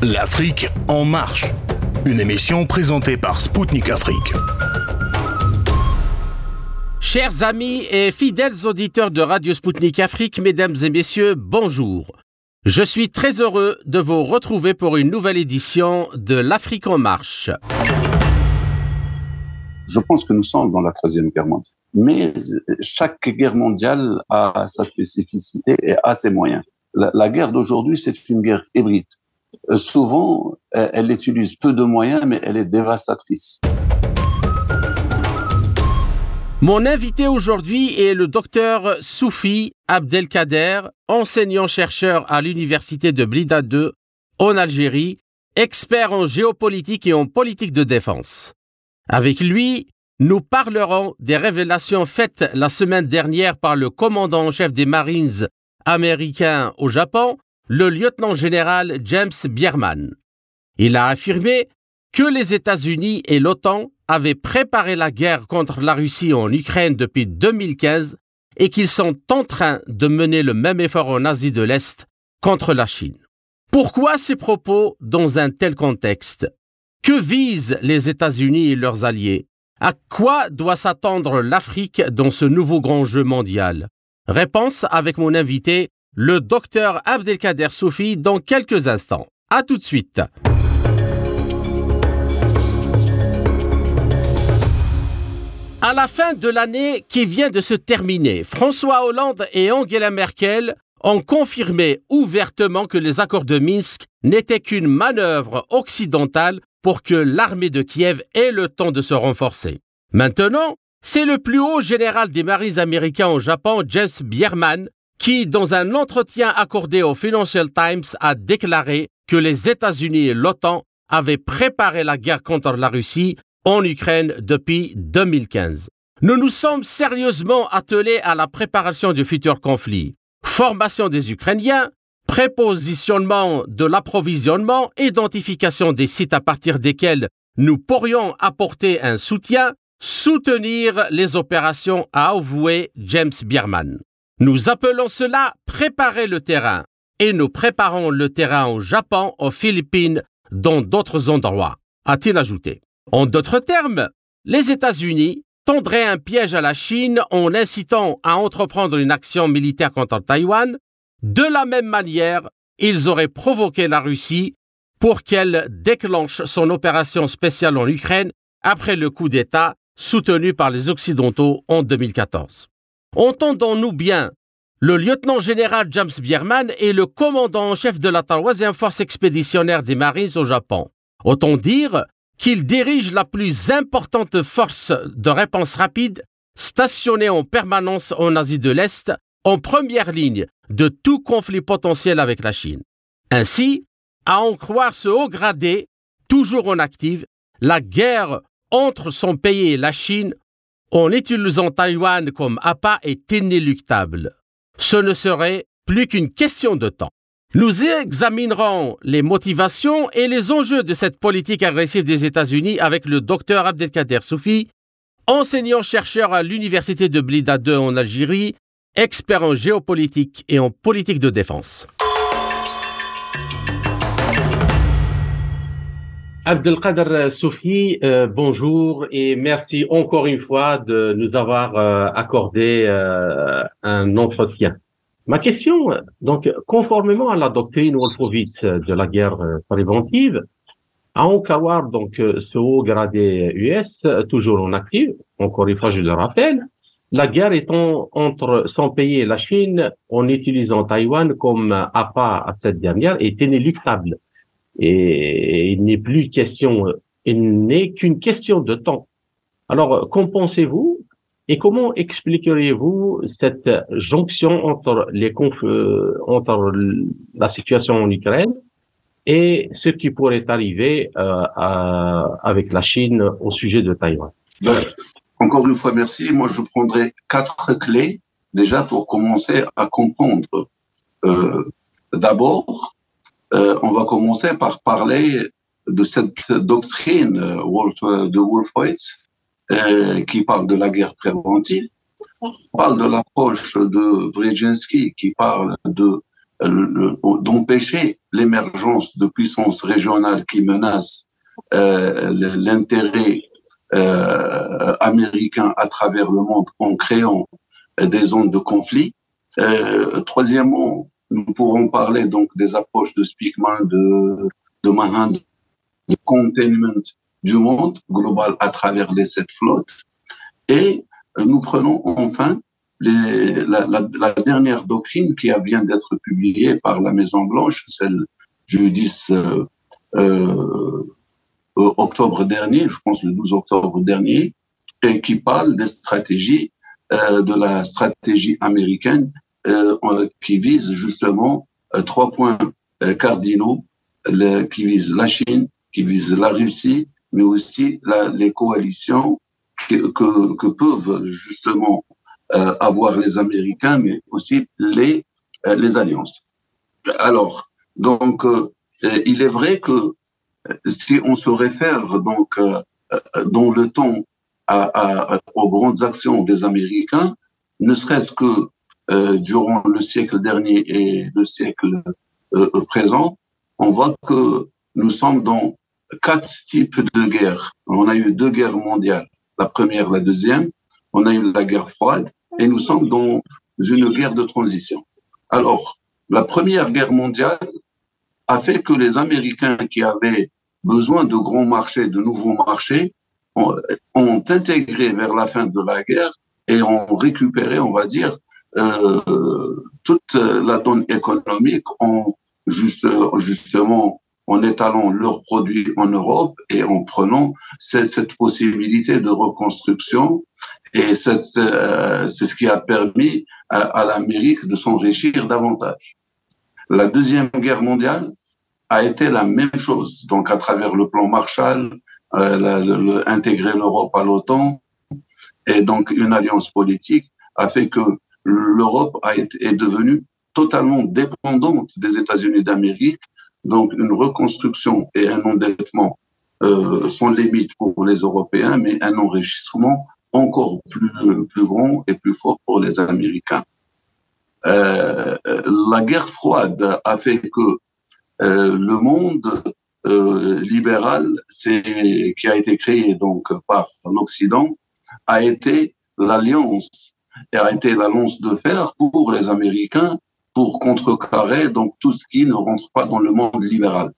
L'Afrique en marche. Une émission présentée par Spoutnik Afrique. Chers amis et fidèles auditeurs de Radio Spoutnik Afrique, mesdames et messieurs, bonjour. Je suis très heureux de vous retrouver pour une nouvelle édition de l'Afrique en marche. Je pense que nous sommes dans la troisième guerre mondiale. Mais chaque guerre mondiale a sa spécificité et a ses moyens. La, la guerre d'aujourd'hui, c'est une guerre hybride. Euh, souvent, euh, elle utilise peu de moyens, mais elle est dévastatrice. Mon invité aujourd'hui est le docteur Soufi Abdelkader, enseignant-chercheur à l'université de Blida 2 en Algérie, expert en géopolitique et en politique de défense. Avec lui, nous parlerons des révélations faites la semaine dernière par le commandant en chef des Marines américains au Japon le lieutenant-général James Bierman. Il a affirmé que les États-Unis et l'OTAN avaient préparé la guerre contre la Russie en Ukraine depuis 2015 et qu'ils sont en train de mener le même effort en Asie de l'Est contre la Chine. Pourquoi ces propos dans un tel contexte? Que visent les États-Unis et leurs alliés? À quoi doit s'attendre l'Afrique dans ce nouveau grand jeu mondial? Réponse avec mon invité, le docteur Abdelkader Soufi dans quelques instants. À tout de suite. À la fin de l'année qui vient de se terminer, François Hollande et Angela Merkel ont confirmé ouvertement que les accords de Minsk n'étaient qu'une manœuvre occidentale pour que l'armée de Kiev ait le temps de se renforcer. Maintenant, c'est le plus haut général des marines américains au Japon, James Bierman, qui, dans un entretien accordé au Financial Times, a déclaré que les États-Unis et l'OTAN avaient préparé la guerre contre la Russie en Ukraine depuis 2015. Nous nous sommes sérieusement attelés à la préparation du futur conflit. Formation des Ukrainiens, prépositionnement de l'approvisionnement, identification des sites à partir desquels nous pourrions apporter un soutien, soutenir les opérations, a avoué James Bierman. Nous appelons cela préparer le terrain et nous préparons le terrain au Japon, aux Philippines, dans d'autres endroits, a-t-il ajouté. En d'autres termes, les États-Unis tendraient un piège à la Chine en incitant à entreprendre une action militaire contre Taïwan. De la même manière, ils auraient provoqué la Russie pour qu'elle déclenche son opération spéciale en Ukraine après le coup d'État soutenu par les Occidentaux en 2014. Entendons-nous bien, le lieutenant-général James Bierman est le commandant en chef de la troisième force expéditionnaire des Marines au Japon. Autant dire qu'il dirige la plus importante force de réponse rapide stationnée en permanence en Asie de l'Est, en première ligne de tout conflit potentiel avec la Chine. Ainsi, à en croire ce haut gradé, toujours en active, la guerre entre son pays et la Chine en utilisant Taïwan comme appât est inéluctable. Ce ne serait plus qu'une question de temps. Nous examinerons les motivations et les enjeux de cette politique agressive des États-Unis avec le docteur Abdelkader Soufi, enseignant-chercheur à l'Université de Blida 2 en Algérie, expert en géopolitique et en politique de défense. Abdelkader Soufi, euh, bonjour et merci encore une fois de nous avoir euh, accordé euh, un entretien. Ma question, donc, conformément à la doctrine Wolfowitz de la guerre préventive, à Onkawar, donc, ce haut gradé US, toujours en actif, encore une fois, je le rappelle, la guerre étant entre son pays et la Chine, en utilisant Taïwan comme appât à cette dernière, est inéluctable. Et il n'est plus question, il n'est qu'une question de temps. Alors, qu'en pensez-vous et comment expliqueriez-vous cette jonction entre les euh, entre la situation en Ukraine et ce qui pourrait arriver euh, avec la Chine au sujet de Taïwan? Encore une fois, merci. Moi, je prendrai quatre clés déjà pour commencer à comprendre. Euh, D'abord, euh, on va commencer par parler de cette doctrine euh, de Wolfowitz euh, qui parle de la guerre préventive. On parle de l'approche de Brzezinski qui parle de d'empêcher l'émergence de puissances régionales qui menacent l'intérêt américain à travers le monde en créant des zones de conflit. troisièmement, nous pourrons parler donc des approches de Speakman, de, de Mahan, de containment du monde global à travers les sept flottes. Et nous prenons enfin les, la, la, la, dernière doctrine qui vient d'être publiée par la Maison Blanche, celle du 10 euh, euh, octobre dernier, je pense le 12 octobre dernier, et qui parle des stratégies, euh, de la stratégie américaine euh, qui vise justement euh, trois points euh, cardinaux, qui visent la Chine, qui visent la Russie, mais aussi les coalitions que, peuvent justement euh, avoir les Américains, mais aussi les, euh, alliances. Alors, donc, euh, il est vrai que si on se réfère donc dans le temps aux grandes actions des Américains, ne serait-ce que euh, durant le siècle dernier et le siècle euh, présent, on voit que nous sommes dans quatre types de guerres. On a eu deux guerres mondiales, la première, la deuxième, on a eu la guerre froide, et nous sommes dans une guerre de transition. Alors, la première guerre mondiale a fait que les Américains qui avaient besoin de grands marchés, de nouveaux marchés, ont, ont intégré vers la fin de la guerre et ont récupéré, on va dire, euh, toute la donne économique en juste, justement en étalant leurs produits en Europe et en prenant cette, possibilité de reconstruction. Et euh, c'est ce qui a permis à, l'Amérique de s'enrichir davantage. La Deuxième Guerre mondiale a été la même chose. Donc, à travers le plan Marshall, euh, intégrer l'Europe à l'OTAN, et donc une alliance politique a fait que l'Europe est devenue totalement dépendante des États-Unis d'Amérique. Donc, une reconstruction et un endettement euh, sont limites pour les Européens, mais un enrichissement encore plus, plus grand et plus fort pour les Américains. Euh, la guerre froide a fait que euh, le monde euh, libéral, qui a été créé donc par l'Occident, a été l'alliance a été la lance de fer pour les Américains pour contrecarrer donc tout ce qui ne rentre pas dans le monde libéral.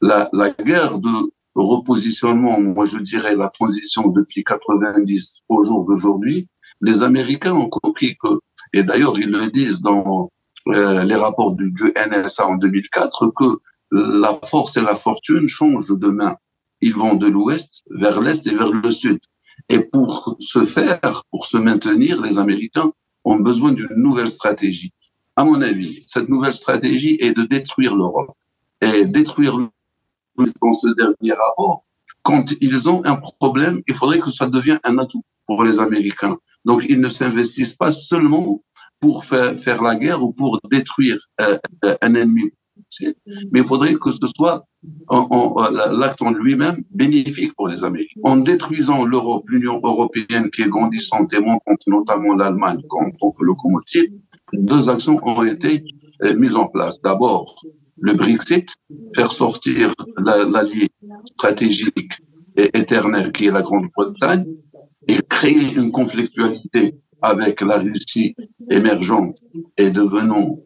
La, la guerre de repositionnement, moi je dirais la transition depuis 90 au jour d'aujourd'hui, les Américains ont compris que, et d'ailleurs ils le disent dans euh, les rapports du, NSA en 2004, que la force et la fortune changent de main. Ils vont de l'ouest vers l'est et vers le sud. Et pour ce faire, pour se maintenir, les Américains ont besoin d'une nouvelle stratégie. À mon avis, cette nouvelle stratégie est de détruire l'Europe. Et détruire dans ce dernier rapport, quand ils ont un problème, il faudrait que ça devienne un atout pour les Américains. Donc, ils ne s'investissent pas seulement pour faire, la guerre ou pour détruire euh, un ennemi mais il faudrait que ce soit l'acte en lui-même bénéfique pour les Américains. En détruisant l'Europe, l'Union européenne qui est grandissante et notamment l'Allemagne que locomotive, deux actions ont été euh, mises en place. D'abord, le Brexit, faire sortir l'allié stratégique et éternel qui est la Grande-Bretagne et créer une conflictualité avec la Russie émergente et devenant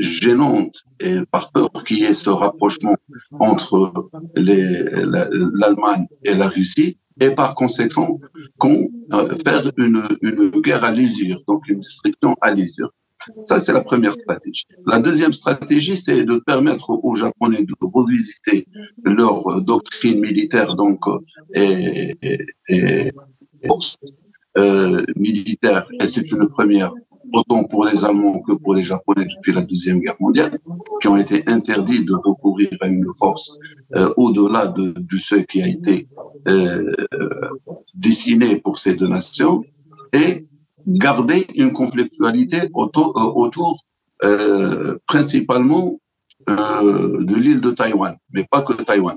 gênante et par peur qu'il y ait ce rapprochement entre l'Allemagne et la Russie et par conséquent qu'on euh, faire une, une guerre à l'usure, donc une destruction à l'usure. Ça, c'est la première stratégie. La deuxième stratégie, c'est de permettre aux Japonais de revisiter leur doctrine militaire, donc, et, et, et euh, militaire. Et c'est une première autant pour les Allemands que pour les Japonais depuis la Deuxième Guerre mondiale, qui ont été interdits de recourir à une force euh, au-delà de, du ce qui a été euh, dessiné pour ces deux nations, et garder une conflictualité autour, euh, autour euh, principalement de l'île de Taïwan, mais pas que Taïwan.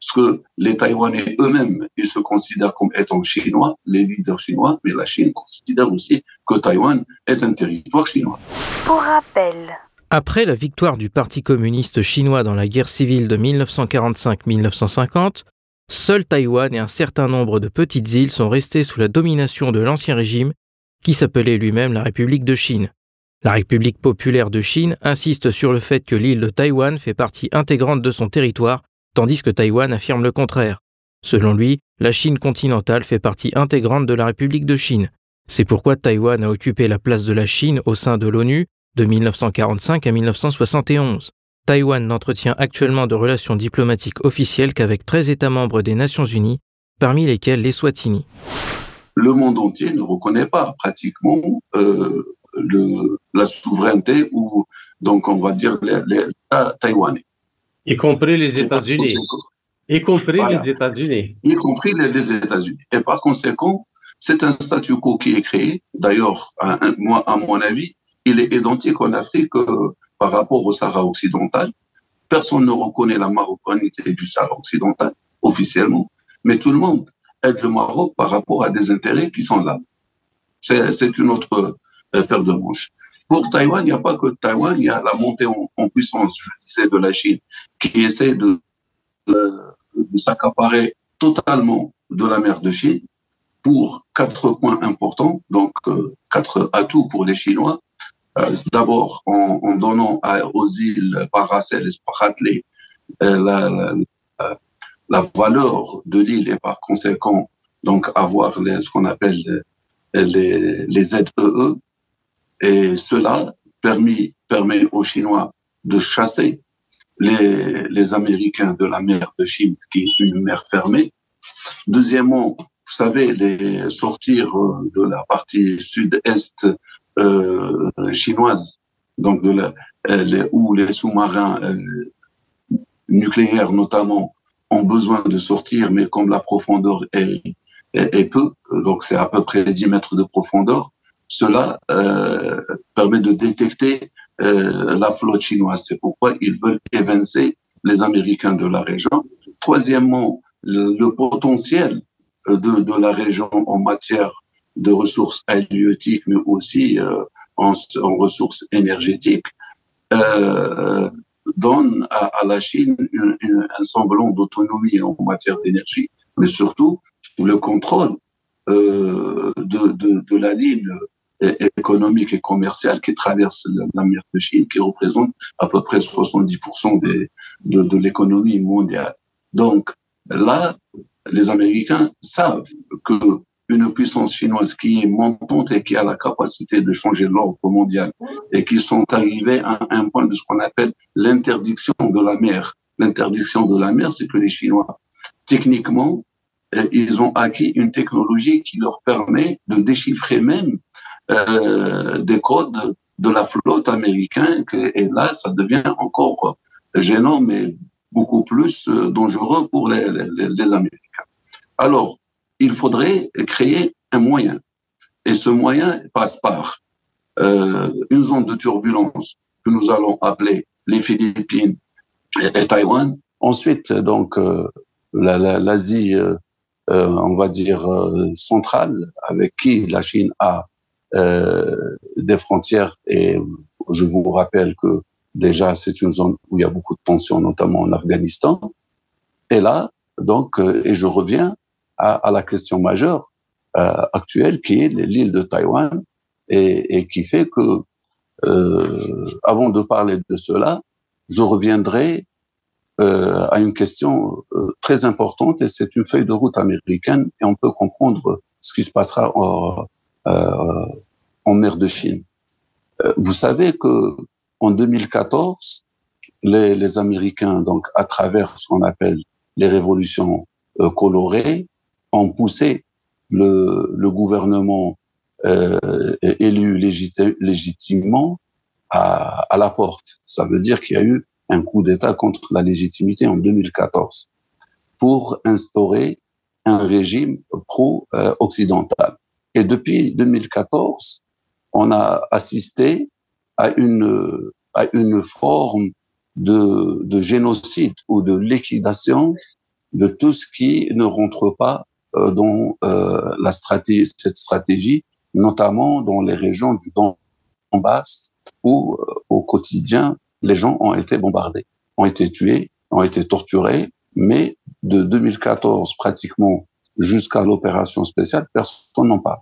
Parce que les Taïwanais eux-mêmes, ils se considèrent comme étant chinois, les leaders chinois, mais la Chine considère aussi que Taïwan est un territoire chinois. Pour rappel, Après la victoire du Parti communiste chinois dans la guerre civile de 1945-1950, seul Taïwan et un certain nombre de petites îles sont restées sous la domination de l'ancien régime qui s'appelait lui-même la République de Chine. La République populaire de Chine insiste sur le fait que l'île de Taïwan fait partie intégrante de son territoire, tandis que Taïwan affirme le contraire. Selon lui, la Chine continentale fait partie intégrante de la République de Chine. C'est pourquoi Taïwan a occupé la place de la Chine au sein de l'ONU de 1945 à 1971. Taïwan n'entretient actuellement de relations diplomatiques officielles qu'avec 13 États membres des Nations Unies, parmi lesquels les Swatini. Le monde entier ne reconnaît pas pratiquement euh, la souveraineté ou donc on va dire l'État taïwanais. Y compris les États-Unis. Y compris les États-Unis. Y compris les, États-Unis. Et par conséquent, c'est un statu quo qui est créé. D'ailleurs, moi, à mon avis, il est identique en Afrique euh, par rapport au Sahara occidental. Personne ne reconnaît la marocanité du Sahara occidental officiellement, mais tout le monde aide le Maroc par rapport à des intérêts qui sont là. C'est une autre affaire de manche. Pour Taïwan, il n'y a pas que Taïwan, il y a la montée en, puissance, je disais, de la Chine, qui essaie de, de s'accaparer totalement de la mer de Chine pour quatre points importants, donc euh, quatre atouts pour les Chinois. Euh, d'abord, en, donnant aux îles Paracel et Spratly euh, la, valeur de l'île et par conséquent, donc avoir les, ce qu'on appelle les, les ZEE. Et cela permet aux Chinois de chasser les, Américains de la mer de Chine, qui est une mer fermée. Deuxièmement, vous savez, les sortir de la partie sud-est euh, chinoise, donc les, où les sous-marins euh, nucléaires notamment ont besoin de sortir, mais comme la profondeur est, est, peu, donc c'est à peu près 10 mètres de profondeur, cela euh, permet de détecter euh, la flotte chinoise. C'est pourquoi ils veulent évincer les Américains de la région. Troisièmement, le, potentiel de, de, la région en matière de ressources halieutiques, mais aussi euh, en, ressources énergétiques, euh, donne à, la Chine un semblant d'autonomie en matière d'énergie, mais surtout le contrôle euh, de, la ligne économique et commerciale qui traverse la mer de Chine, qui représente à peu près 70% des, de, de l'économie mondiale. Donc là, les Américains savent que une puissance chinoise qui est montante et qui a la capacité de changer l'ordre mondial et qui sont arrivés à un point de ce qu'on appelle l'interdiction de la mer. L'interdiction de la mer, c'est que les Chinois, techniquement, euh, ils ont acquis une technologie qui leur permet de déchiffrer même euh, des codes de la flotte américaine. Et là, ça devient encore gênant, mais beaucoup plus euh, dangereux pour les, Américains. Alors, il faudrait créer un moyen. Et ce moyen passe par euh, une zone de turbulence que nous allons appeler les Philippines et, Taïwan. Ensuite, donc, l'Asie, on va dire, centrale, avec qui la Chine a des frontières. Et je vous rappelle que déjà, c'est une zone où il y a beaucoup de tensions, notamment en Afghanistan. Et là, donc, et je reviens à, à la question majeure euh, actuelle qui est l'île de Taïwan et, et, qui fait que, euh, avant de parler de cela, je reviendrai euh, à une question euh, très importante et c'est une feuille de route américaine et on peut comprendre ce qui se passera en, euh, en mer de Chine. Euh, vous savez que en 2014, les, les Américains, donc à travers ce qu'on appelle les révolutions colorées, ont poussé le, le gouvernement euh, élu légitimement à, à, la porte. Ça veut dire qu'il y a eu un coup d'État contre la légitimité en 2014 pour instaurer un régime pro-occidental. Et depuis 2014, on a assisté à une, à une forme de, de génocide ou de liquidation de tout ce qui ne rentre pas euh, dans euh, la stratégie, cette stratégie, notamment dans les régions du Donbass où euh, au quotidien, les gens ont été bombardés, ont été tués, ont été torturés, mais de 2014 pratiquement jusqu'à l'opération spéciale, personne n'en parle.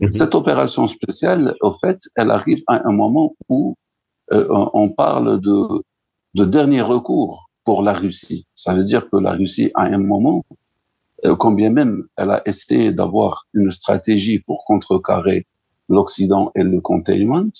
Mhm. Cette opération spéciale, au fait, elle arrive à un moment où euh, on parle de, de dernier recours pour la Russie. Ça veut dire que la Russie, à un moment, euh, combien même elle a essayé d'avoir une stratégie pour contrecarrer l'Occident et le containment,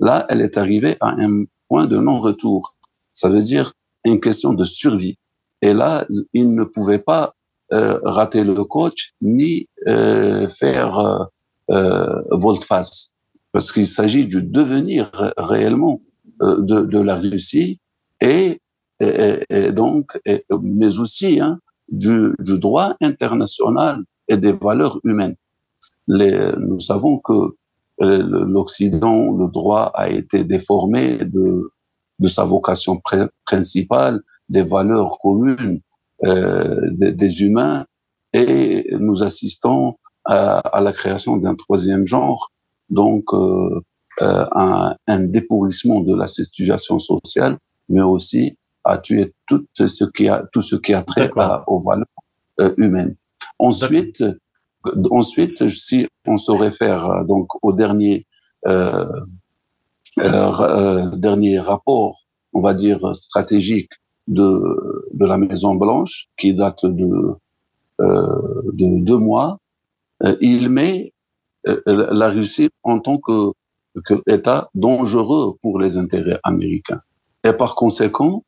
là, elle est arrivée à un point de non-retour. Ça veut dire une question de survie. Et là, il ne pouvait pas rater le coach ni euh, faire euh, euh volte-face, parce qu'il s'agit du devenir réellement de, de, la Russie et, et, donc, mais aussi hein, du, droit international et des valeurs humaines. Nous savons que l'Occident, le droit a été déformé de, de sa vocation principale, des valeurs communes euh, des, des, humains, et nous assistons à, à la création d'un troisième genre, donc euh, euh, un, un, dépourrissement de la situation sociale, mais aussi à tuer tout ce qui a tout ce qui a trait aux valeurs euh, humaines. Ensuite, ensuite, si on se réfère euh, donc au dernier euh, euh, dernier rapport, on va dire stratégique de de la Maison Blanche, qui date de de deux mois, il met la Russie en tant que, dangereux pour les intérêts américains. Et par conséquent,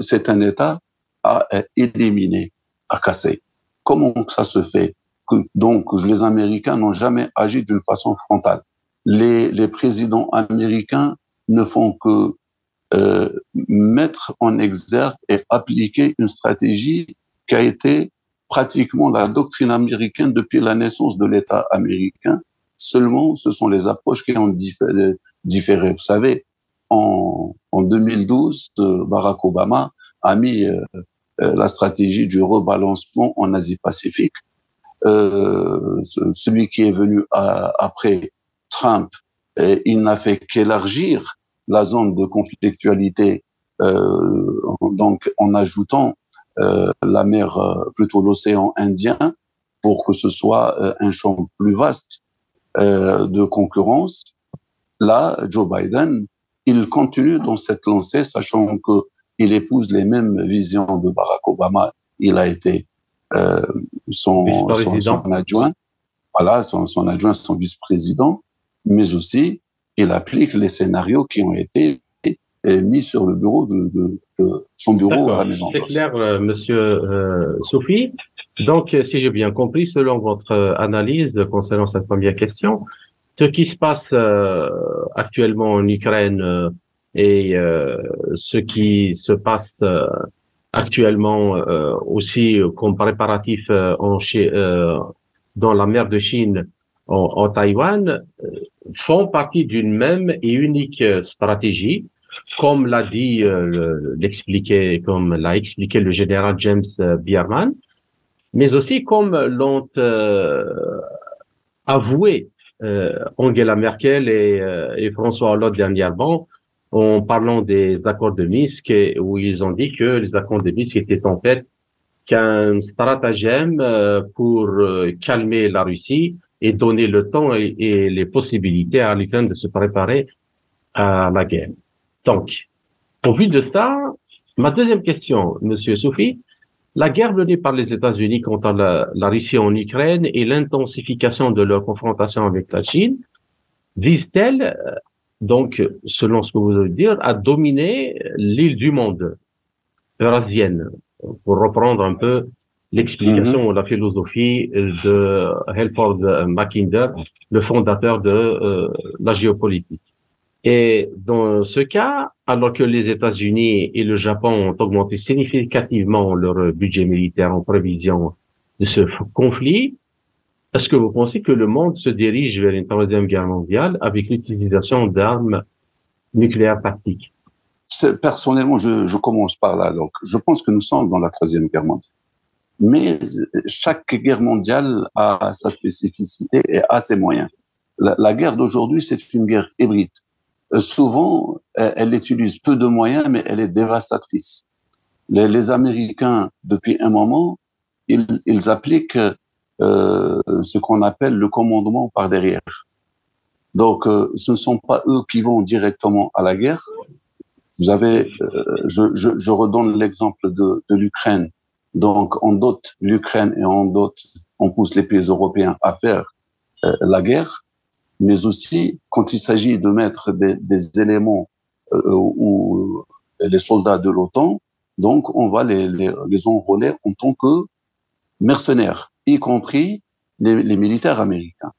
c'est un État à éliminer, à casser. Comment ça se fait Donc, les Américains n'ont jamais agi d'une façon frontale? Les, présidents américains ne font que euh, mettre en exergue et appliquer une stratégie qui a été pratiquement la doctrine américaine depuis la naissance de l'État américain. Seulement, ce sont les approches qui ont différé. Vous savez, en, en 2012, euh, Barack Obama a mis euh, la stratégie du rebalancement en Asie-Pacifique. Celui qui est venu après Trump, il n'a fait qu'élargir la zone de conflictualité, euh, donc en ajoutant euh, la mer, plutôt l'océan Indien, pour que ce soit un champ plus vaste de concurrence. Là, Joe Biden il continue dans cette lancée, sachant que il épouse les mêmes visions de Barack Obama. Il a été euh, son, son, son, adjoint, voilà, son, son adjoint, son vice-président, mais aussi il applique les scénarios qui ont été mis sur le bureau de, de, de son bureau à la maison. C'est clair, euh, Monsieur euh, Sophie. Donc, si j'ai bien compris, selon votre euh, analyse concernant cette première question, ce qui se passe euh, actuellement en Ukraine euh, et euh, ce qui se passe actuellement aussi comme préparatif en, dans la mer de Chine en, en Taïwan font partie d'une même et unique stratégie, comme l'a dit, l'expliqué, comme l'a expliqué le général James Bierman, mais aussi comme l'ont avoué euh, Angela Merkel et, euh, et, François Hollande dernièrement en parlant des accords de Minsk où ils ont dit que les accords de Minsk étaient en fait qu'un stratagème euh, pour calmer la Russie et donner le temps et, les possibilités à l'Ukraine de se préparer à la guerre. Donc, au vu de ça, ma deuxième question, Monsieur Soufi, la guerre menée par les États-Unis contre la, Russie en Ukraine et l'intensification de leur confrontation avec la Chine vise-t-elle, euh, donc, selon ce que vous voulez dire, à dominer l'île du monde eurasienne, pour reprendre un peu l'explication ou la philosophie de Helford Mackinder, le fondateur de euh, la géopolitique. Et dans ce cas, alors que les États-Unis et le Japon ont augmenté significativement leur budget militaire en prévision de ce conflit, est-ce que vous pensez que le monde se dirige vers une troisième guerre mondiale avec l'utilisation d'armes nucléaires tactiques? Personnellement, je, je, commence par là. Donc, je pense que nous sommes dans la troisième guerre mondiale. Mais chaque guerre mondiale a sa spécificité et a ses moyens. La, guerre d'aujourd'hui, c'est une guerre hybride souvent, elle, utilise peu de moyens, mais elle est dévastatrice. Les, les Américains, depuis un moment, ils, ils appliquent euh, ce qu'on appelle le commandement par derrière. Donc, euh, ce ne sont pas eux qui vont directement à la guerre. Vous avez, euh, je, je, je, redonne l'exemple de, de l'Ukraine. Donc, on dote l'Ukraine et on dote, on pousse les pays européens à faire euh, la guerre, mais aussi quand il s'agit de mettre des, des éléments où les soldats de l'OTAN, donc on va les, les, les enrôler en tant que mercenaires y compris les, les militaires américains.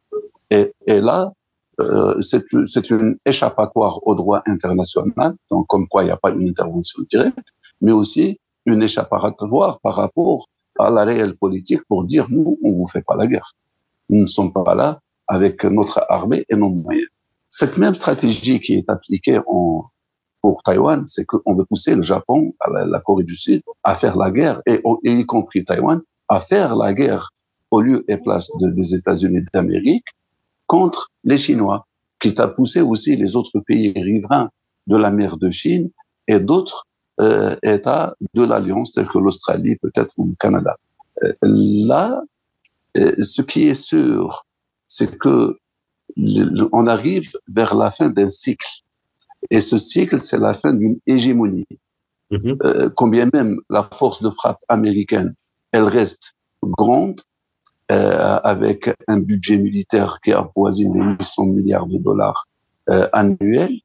Et, et là, euh, c'est une échappatoire au droit international, donc comme quoi il n'y a pas une intervention directe, mais aussi une échappatoire par rapport à la réelle politique pour dire nous, on vous fait pas la guerre. Nous ne sommes pas là avec notre armée et nos moyens. Cette même stratégie qui est appliquée pour Taïwan, c'est qu'on veut pousser le Japon, la, Corée du Sud, à faire la guerre, et, y compris Taïwan, à faire la guerre au lieu et place de, des États-Unis d'Amérique contre les Chinois, qui a poussé aussi les autres pays riverains de la mer de Chine et d'autres euh, États de l'Alliance, tels que l'Australie peut-être ou le Canada. Euh, là, euh, ce qui est sûr, c'est que on arrive vers la fin d'un cycle. Et ce cycle, c'est la fin d'une hégémonie. Mm-hmm. Euh, combien même la force de frappe américaine, elle reste grande, euh, avec un budget militaire qui avoisine les 800 milliards de dollars euh, annuels,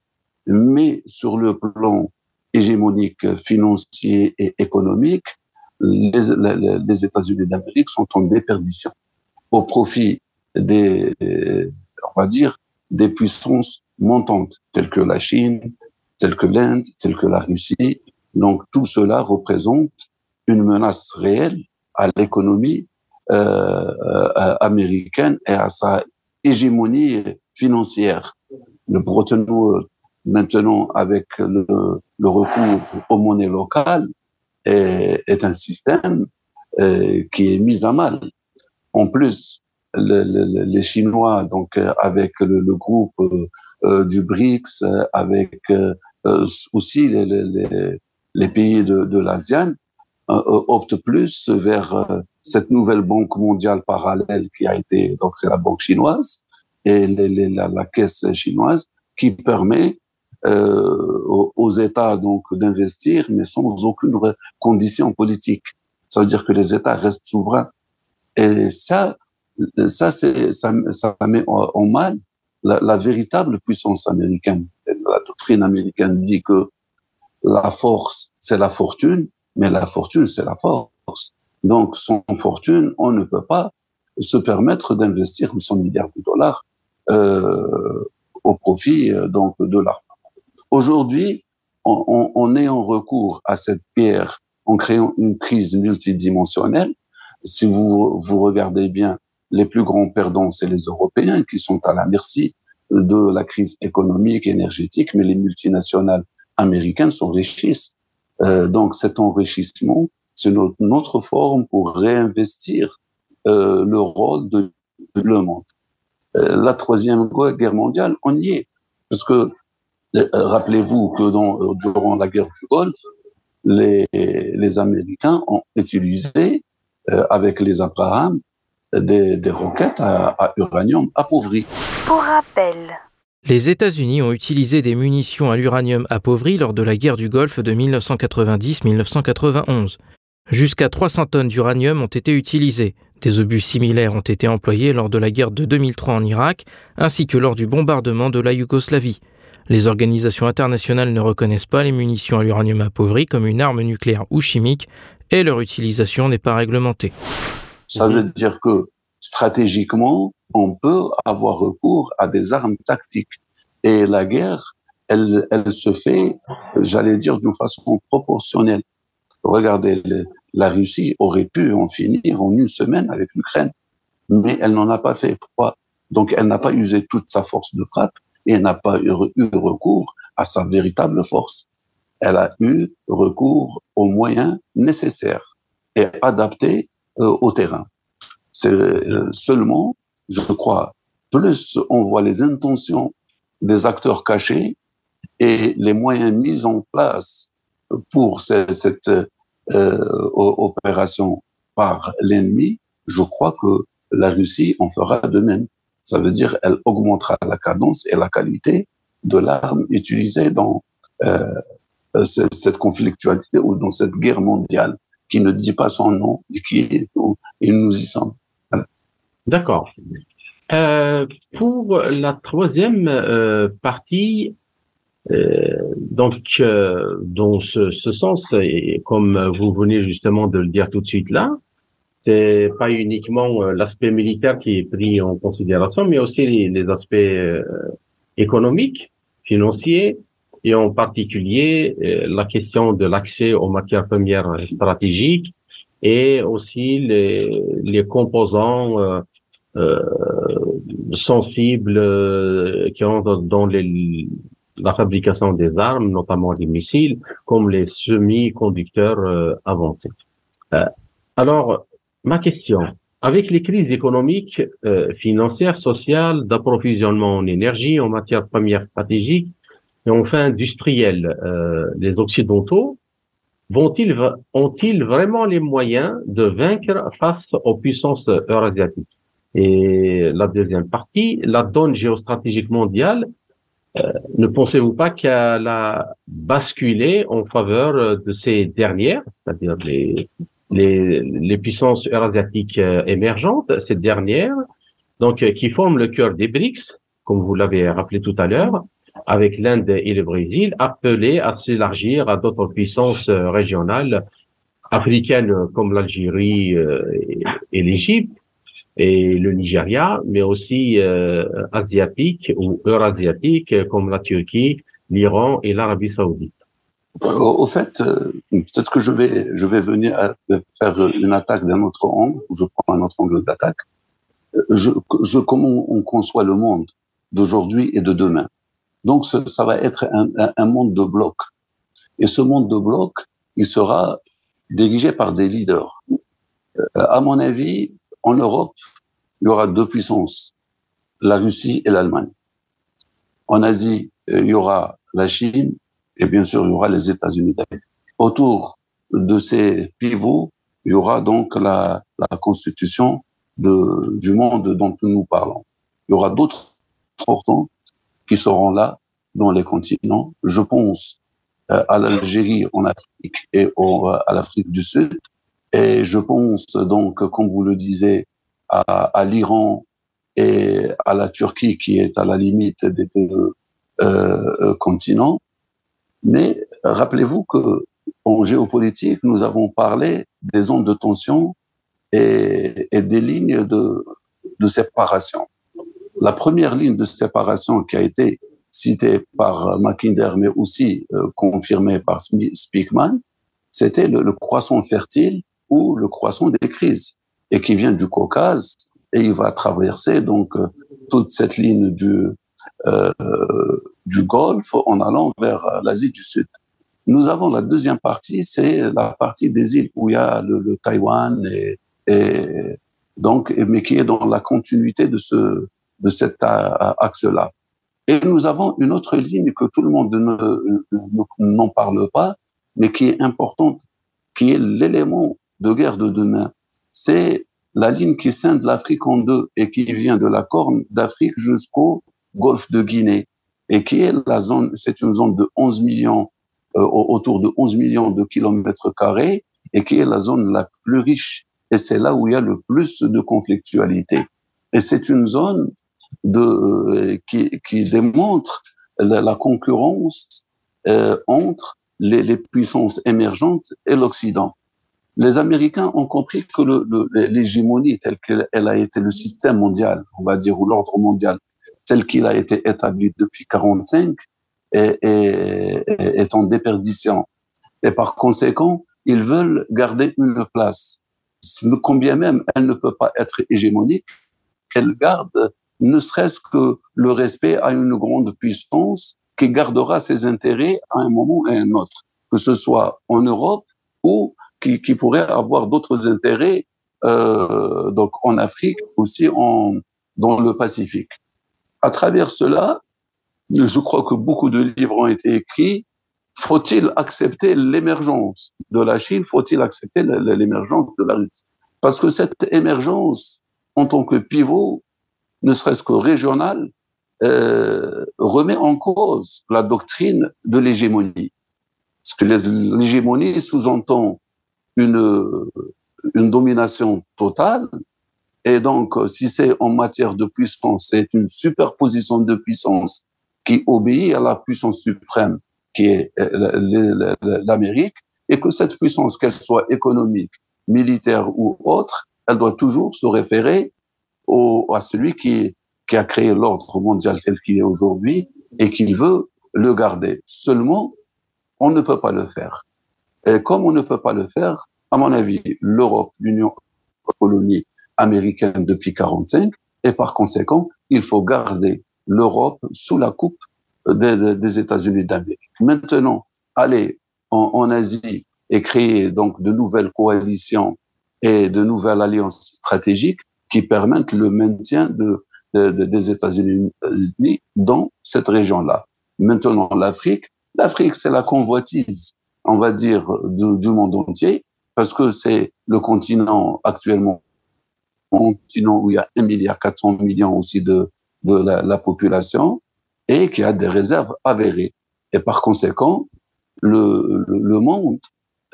mais sur le plan hégémonique financier et économique, les, États-Unis d'Amérique sont en déperdition au profit des, on va dire, des puissances montantes telles que la Chine, telles que l'Inde, telles que la Russie. Donc tout cela représente une menace réelle à l'économie euh, euh, américaine et à sa hégémonie financière. Le retenons maintenant avec le, le, recours aux monnaies locales est, est un système euh, qui est mis à mal. En plus, le, le, les Chinois, donc avec le, groupe euh, du BRICS, avec euh, aussi les, les, les, pays de, de l'ASEAN, euh, opte plus vers euh, cette nouvelle banque mondiale parallèle qui a été, donc c'est la banque chinoise et les, la, la, caisse chinoise qui permet euh, aux, États donc d'investir, mais sans aucune condition politique. Ça veut dire que les États restent souverains. Et ça, ça, c'est, ça, ça met en mal la, la, véritable puissance américaine. La doctrine américaine dit que la force, c'est la fortune, mais la fortune, c'est la force. Donc, sans fortune, on ne peut pas se permettre d'investir 800 milliards de dollars euh, au profit euh, donc de l'argent. Aujourd'hui, on, on, on, est en recours à cette pierre en créant une crise multidimensionnelle. Si vous vous regardez bien, les plus grands perdants, c'est les Européens qui sont à la merci de la crise économique énergétique, mais les multinationales américaines s'enrichissent euh, donc cet enrichissement, c'est notre, notre, forme pour réinvestir euh, le rôle de, de le monde. Euh, la troisième guerre mondiale, on y est, parce que rappelez-vous que dans, euh, durant la guerre du Golfe, les, les Américains ont utilisé euh, avec les Abraham des, des roquettes à, à uranium appauvri. Pour rappel, les États-Unis ont utilisé des munitions à l'uranium appauvri lors de la guerre du Golfe de 1990-1991. Jusqu'à 300 tonnes d'uranium ont été utilisées. Des obus similaires ont été employés lors de la guerre de 2003 en Irak, ainsi que lors du bombardement de la Yougoslavie. Les organisations internationales ne reconnaissent pas les munitions à l'uranium appauvri comme une arme nucléaire ou chimique, et leur utilisation n'est pas réglementée. Ça veut dire que stratégiquement, on peut avoir recours à des armes tactiques. Et la guerre, elle, se fait, j'allais dire, d'une façon proportionnelle. Regardez, la Russie aurait pu en finir en une semaine avec l'Ukraine, mais elle n'en a pas fait. Pourquoi Donc, elle n'a pas usé toute sa force de frappe et n'a pas eu, recours à sa véritable force. Elle a eu recours aux moyens nécessaires et adaptés euh, au terrain. C'est euh, seulement je crois, plus on voit les intentions des acteurs cachés, et les moyens mis en place pour cette, euh, opération par l'ennemi, je crois que la Russie en fera de même. Ça veut dire elle augmentera la cadence et la qualité de l'arme utilisée dans euh, cette conflictualité ou dans cette guerre mondiale qui ne dit pas son nom et qui nous y sommes. D'accord. Euh, pour la troisième euh, partie, euh, donc euh, dans ce, ce, sens, et comme vous venez justement de le dire tout de suite là, c'est pas uniquement euh, l'aspect militaire qui est pris en considération, mais aussi les, les aspects euh, économiques, financiers, et en particulier la question de l'accès aux matières premières stratégiques et aussi les, les composants euh, sensibles euh, qui rentrent dans les, la fabrication des armes, notamment des missiles, comme les semi-conducteurs euh, avancés. alors, ma question, avec les crises économiques, financières, sociales, d'approvisionnement en énergie, en matières premières stratégiques et enfin industrielles, les Occidentaux ont-ils vraiment les moyens de vaincre face aux puissances eurasiatiques? Et la deuxième partie, la donne géostratégique mondiale, euh, ne pensez-vous pas qu'elle a basculé en faveur euh, de ces dernières, c'est-à-dire les, les, puissances eurasiatiques euh, émergentes, ces dernières, donc qui forment le cœur des BRICS, comme vous l'avez rappelé tout à l'heure, avec l'Inde et le Brésil, appelés à s'élargir à d'autres puissances régionales africaines comme l'Algérie et l'Égypte, et le Nigeria, mais aussi euh, asiatique ou eurasiatique comme la Turquie, l'Iran et l'Arabie saoudite. Au, fait, euh, peut-être que je vais, je vais venir à faire une attaque d'un autre angle, je prends un autre angle d'attaque. Je, je, comment on conçoit le monde d'aujourd'hui et de demain. Donc, ça va être un, un, un monde de blocs. Et ce monde de blocs, il sera dirigé par des leaders. Euh, à mon avis, en Europe, il y aura deux puissances, la Russie et l'Allemagne. En Asie, euh, il y aura la Chine et bien sûr, il y aura les États-Unis. Autour de ces pivots, il y aura donc la, la constitution de, du monde dont nous parlons. Il y aura d'autres portants qui seront là dans les continents. Je pense euh, à l'Algérie en Afrique et au, à l'Afrique du Sud. Et je pense donc, comme vous le disiez, à, à l'Iran et à la Turquie qui est à la limite des deux euh continents. Mais rappelez-vous que en géopolitique, nous avons parlé des zones de tension et, des lignes de, séparation. La première ligne de séparation qui a été citée par Mackinder, mais aussi euh, confirmée par Speakman, c'était le, le, croissant fertile ou le croissant des crises et qui vient du Caucase et il va traverser donc euh, toute cette ligne du du Golfe en allant vers l'Asie du Sud. Nous avons la deuxième partie, c'est la partie des îles où il y a le, le Taïwan et, et, donc mais qui est dans la continuité de ce de cet axe-là. Et nous avons une autre ligne que tout le monde n'en parle pas, mais qui est importante, qui est l'élément de guerre de demain. C'est la ligne qui scinde l'Afrique en deux et qui vient de la Corne d'Afrique jusqu'au Golfe de Guinée et qui est la zone, c'est une zone de 11 millions, euh, autour de 11 millions de kilomètres carrés et qui est la zone la plus riche et c'est là où il y a le plus de conflictualité. Et c'est une zone de, euh, qui, qui démontre la, concurrence euh, entre les puissances émergentes et l'Occident les Américains ont compris que l'hégémonie telle qu'elle a été le système mondial, on va dire, ou l'ordre mondial, tel qu'il a été établi depuis 45, est, en déperdition. Et par conséquent, ils veulent garder une place. Combien même elle ne peut pas être hégémonique, qu'elle garde ne serait-ce que le respect à une grande puissance qui gardera ses intérêts à un moment ou à un autre, que ce soit en Europe ou qui, pourraient avoir d'autres intérêts euh, donc en Afrique aussi en dans le Pacifique. À travers cela, je crois que beaucoup de livres ont été écrits. Faut-il accepter l'émergence de la Chine? Faut-il accepter l'émergence de la Russie? Parce que cette émergence, en tant que pivot, ne serait-ce que régional, euh, remet en cause la doctrine de l'hégémonie. Parce que l'hégémonie sous-entend une, une domination totale. Et donc, si c'est en matière de puissance, c'est une superposition de puissance qui obéit à la puissance suprême qui est euh, l'Amérique, et que cette puissance, qu'elle soit économique, militaire ou autre, elle doit toujours se référer au, à celui qui, qui a créé l'ordre mondial tel qu'il est aujourd'hui et qu'il veut le garder. Seulement, on ne peut pas le faire. Et comme on ne peut pas le faire, à mon avis, l'Europe, l'Union colonie américaine depuis 45, et par conséquent, il faut garder l'Europe sous la coupe des, États-Unis d'Amérique. Maintenant, aller en, Asie et créer donc de nouvelles coalitions et de nouvelles alliances stratégiques qui permettent le maintien de, de, de des États-Unis dans cette région-là. Maintenant, l'Afrique, l'Afrique, c'est la convoitise, on va dire, du monde entier parce que c'est le continent actuellement, continent où il y a 1 milliard 400 millions aussi de, de la, la, population et qui a des réserves avérées. Et par conséquent, le, le monde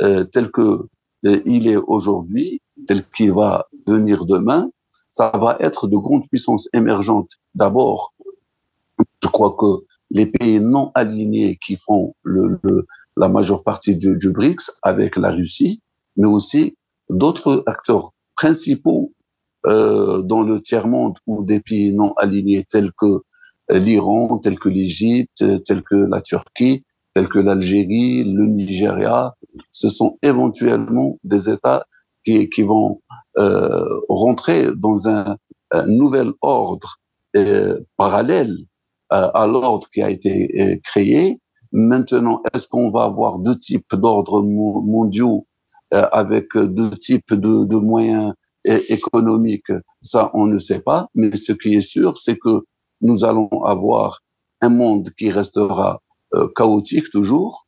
euh, tel que euh, il est aujourd'hui, tel qu'il va venir demain, ça va être de grandes puissances émergentes. D'abord, je crois que les pays non alignés qui font le, le, la majeure partie du, du BRICS avec la Russie, mais aussi d'autres acteurs principaux euh, dans le tiers-monde ou des pays non alignés tels que euh, l'Iran, tels que l'Égypte, tels que la Turquie, tels que l'Algérie, le Nigeria. Ce sont éventuellement des États qui, qui vont euh, rentrer dans un, nouvel ordre euh, parallèle euh, à l'ordre qui a été euh, créé. Maintenant, est-ce qu'on va avoir deux types d'ordres mondiaux euh, avec deux types de, de moyens économiques, ça on ne sait pas, mais ce qui est sûr, c'est que nous allons avoir un monde qui restera euh, chaotique toujours,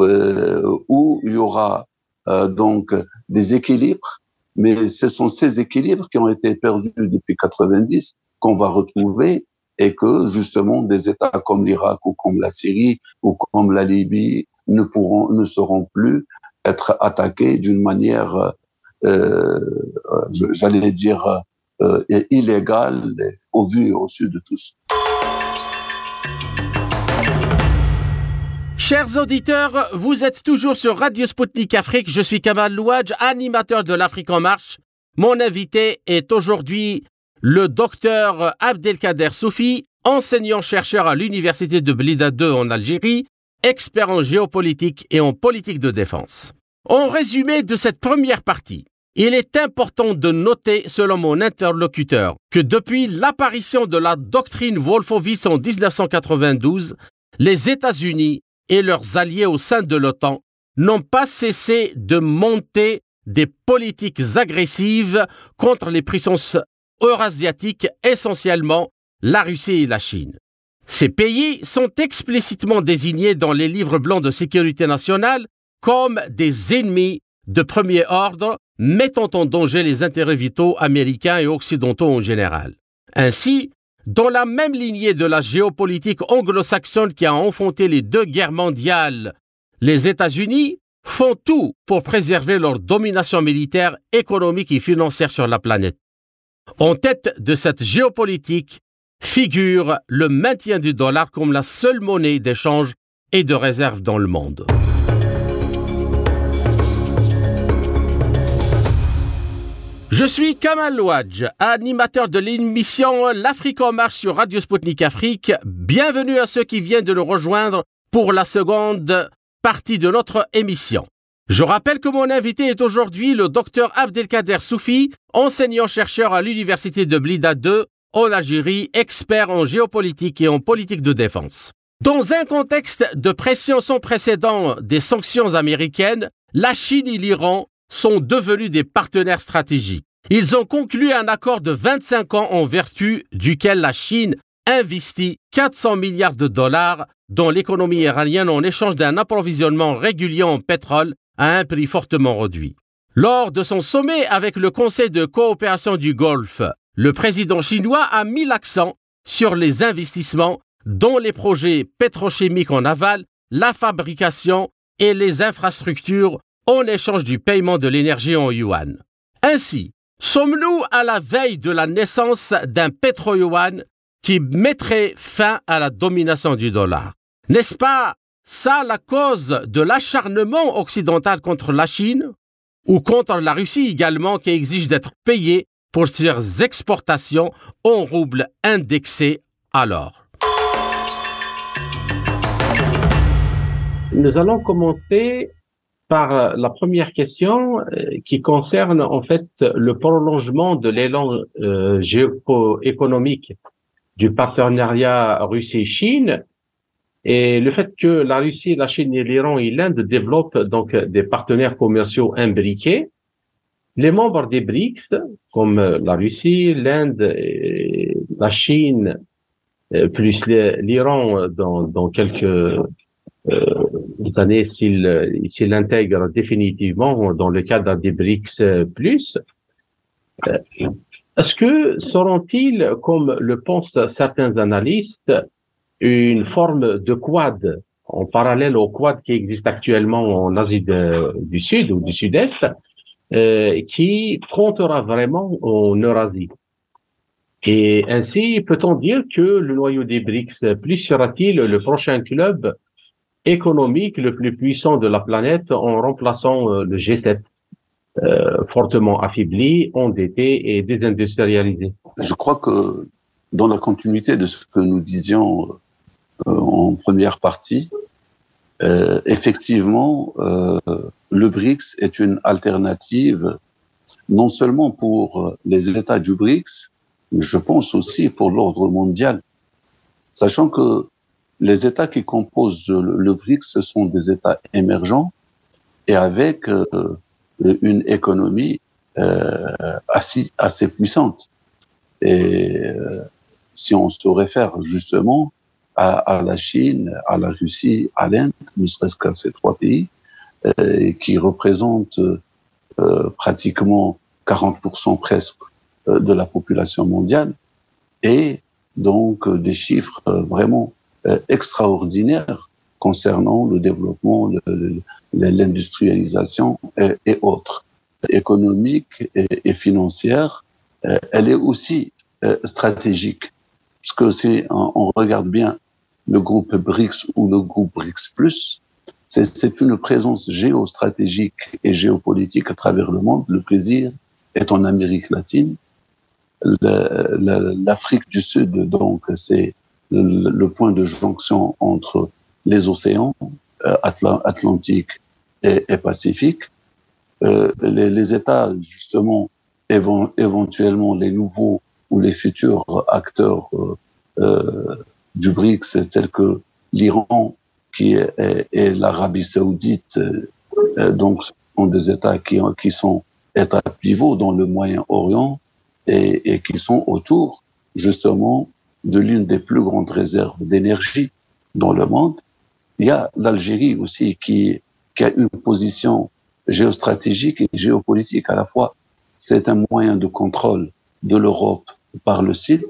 euh, où il y aura euh, donc des équilibres, mais ce sont ces équilibres qui ont été perdus depuis 90 qu'on va retrouver et que justement des États comme l'Irak ou comme la Syrie ou comme la Libye ne pourront, ne seront plus être attaqué d'une manière, euh j'allais dire, euh, illégale au vu et au su de tous. Chers auditeurs, vous êtes toujours sur Radio Sputnik Afrique. Je suis Kamal Louadj, animateur de l'Afrique en marche. Mon invité est aujourd'hui le docteur Abdelkader Soufi, enseignant-chercheur à l'Université de Blida 2 en Algérie, expert en géopolitique et en politique de défense. En résumé de cette première partie, il est important de noter, selon mon interlocuteur, que depuis l'apparition de la doctrine Wolfowitz en 1992, les États-Unis et leurs alliés au sein de l'OTAN n'ont pas cessé de monter des politiques agressives contre les puissances eurasiatiques, essentiellement la Russie et la Chine. Ces pays sont explicitement désignés dans les livres blancs de sécurité nationale comme des ennemis de premier ordre mettant en danger les intérêts vitaux américains et occidentaux en général. Ainsi, dans la même lignée de la géopolitique anglo-saxonne qui a enfanté les deux guerres mondiales, les États-Unis font tout pour préserver leur domination militaire, économique et financière sur la planète. En tête de cette géopolitique figure le maintien du dollar comme la seule monnaie d'échange et de réserve dans le monde. Je suis Kamal Louadj, animateur de l'émission L'Afrique en marche sur Radio Sputnik Afrique. Bienvenue à ceux qui viennent de nous rejoindre pour la seconde partie de notre émission. Je rappelle que mon invité est aujourd'hui le docteur Abdelkader Soufi, enseignant-chercheur à l'Université de Blida 2 en Algérie, expert en géopolitique et en politique de défense. Dans un contexte de pression sans précédent des sanctions américaines, la Chine et l'Iran sont devenus des partenaires stratégiques. Ils ont conclu un accord de 25 ans en vertu duquel la Chine investi 400 milliards de dollars dans l'économie iranienne en échange d'un approvisionnement régulier en pétrole à un prix fortement réduit. Lors de son sommet avec le Conseil de coopération du Golfe, le président chinois a mis l'accent sur les investissements dans les projets pétrochimiques en aval, la fabrication et les infrastructures en échange du paiement de l'énergie en yuan. Ainsi, sommes-nous à la veille de la naissance d'un pétro-yuan qui mettrait fin à la domination du dollar? N'est-ce pas ça la cause de l'acharnement occidental contre la Chine? Ou contre la Russie également qui exige d'être payé pour ses exportations en roubles indexés alors? Nous allons par la première question euh, qui concerne en fait le prolongement de l'élan euh, géoéconomique du partenariat Russie-Chine et le fait que la Russie, la Chine et l'Iran et l'Inde développent donc des partenaires commerciaux imbriqués, les membres des BRICS, comme la Russie, l'Inde, la Chine, euh, plus l'Iran dans quelques euh, années s'il s'il intègre définitivement dans le cadre des BRICS euh, est-ce que seront-ils, comme le pensent certains analystes, une forme de quad en parallèle au quad qui existe actuellement en Asie du Sud ou du Sud-Est, euh, qui comptera vraiment en Eurasie? Et ainsi, peut-on dire que le noyau des BRICS plus sera-t-il le prochain club économique le plus puissant de la planète en remplaçant euh, le G7, euh, fortement affaibli, endetté et désindustrialisé. Je crois que dans la continuité de ce que nous disions euh, en première partie, euh, effectivement, euh, le BRICS est une alternative non seulement pour les États du BRICS, mais je pense aussi pour l'ordre mondial, sachant que les États qui composent le, BRICS, ce sont des États émergents et avec une économie assez, assez puissante. Et si on se réfère justement à, la Chine, à la Russie, à l'Inde, ne serait-ce qu'à ces trois pays, euh, qui représentent euh, pratiquement 40% presque euh, de la population mondiale, et donc des chiffres vraiment extraordinaires concernant le développement, l'industrialisation et, autres, économique et, et financière. elle est aussi stratégique parce que si on regarde bien le groupe BRICS ou le groupe BRICS+, c'est une présence géostratégique et géopolitique à travers le monde. Le plaisir est en Amérique latine. L'Afrique du Sud, donc, c'est le, point de jonction entre les océans euh, Atlantique et, Pacifique. Euh, les, États, justement, éventuellement les nouveaux ou les futurs acteurs euh, du BRICS tels que l'Iran qui est, et l'Arabie saoudite, donc sont des États qui, qui sont États pivots dans le Moyen-Orient et qui sont autour justement de l'une des plus grandes réserves d'énergie dans le monde. Il y a l'Algérie aussi qui, qui a une position géostratégique et géopolitique à la fois. C'est un moyen de contrôle de l'Europe par le site.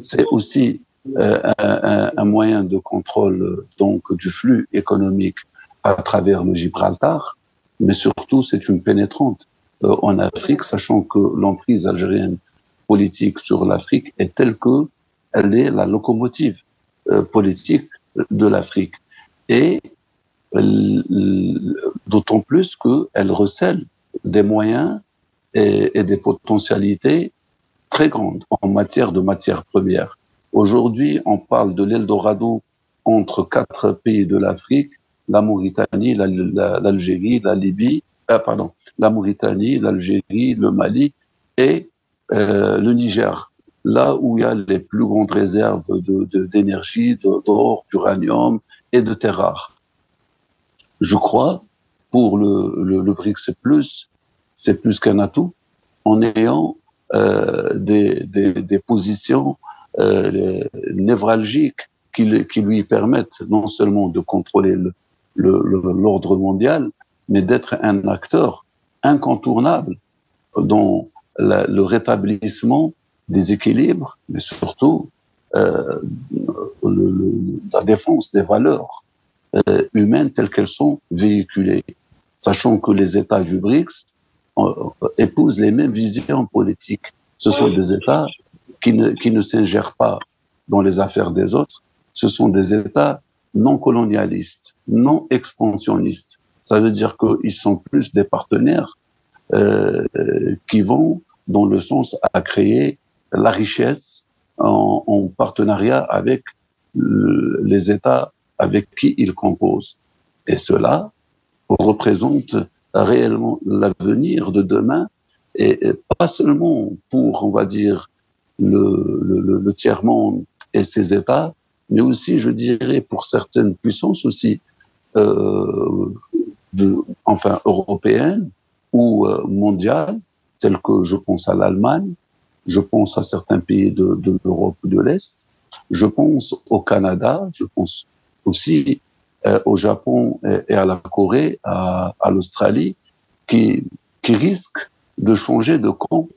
C'est aussi euh, un, un, moyen de contrôle donc du flux économique à travers le Gibraltar, mais surtout c'est une pénétrante euh, en Afrique, sachant que l'emprise algérienne politique sur l'Afrique est telle que elle est la locomotive euh, politique de l'Afrique et d'autant plus qu'elle recèle des moyens et, des potentialités très grandes en matière de matières premières. Aujourd'hui, on parle de l'Eldorado entre quatre pays de l'Afrique, la Mauritanie, l'Algérie, la, Libye, ah, pardon, la Mauritanie, l'Algérie, le Mali et euh, le Niger, là où il y a les plus grandes réserves d'énergie, de, d'or, d'uranium et de terres rares. Je crois, pour le, le, BRICS plus, c'est plus qu'un atout, en ayant euh, des, des, des positions euh, névralgiques qui, qui, lui permettent non seulement de contrôler l'ordre mondial, mais d'être un acteur incontournable dans le rétablissement des équilibres, mais surtout euh, le, la défense des valeurs euh, humaines telles qu'elles sont véhiculées, sachant que les États du BRICS euh, épousent les mêmes visions politiques. Ce sont des États qui ne, qui ne s'ingèrent pas dans les affaires des autres. Ce sont des États non colonialistes, non expansionnistes. Ça veut dire qu'ils sont plus des partenaires euh, qui vont dans le sens à créer la richesse en, en partenariat avec les États avec qui ils composent. Et cela représente réellement l'avenir de demain et, pas seulement pour, on va dire, le, tiers-monde et ses États, mais aussi, je dirais, pour certaines puissances aussi, euh, enfin, européennes ou euh, mondiales, telles que je pense à l'Allemagne, je pense à certains pays de, de l'Europe de l'Est, je pense au Canada, je pense aussi euh, au Japon et, à la Corée, à, à l'Australie, qui, qui risquent de changer de camp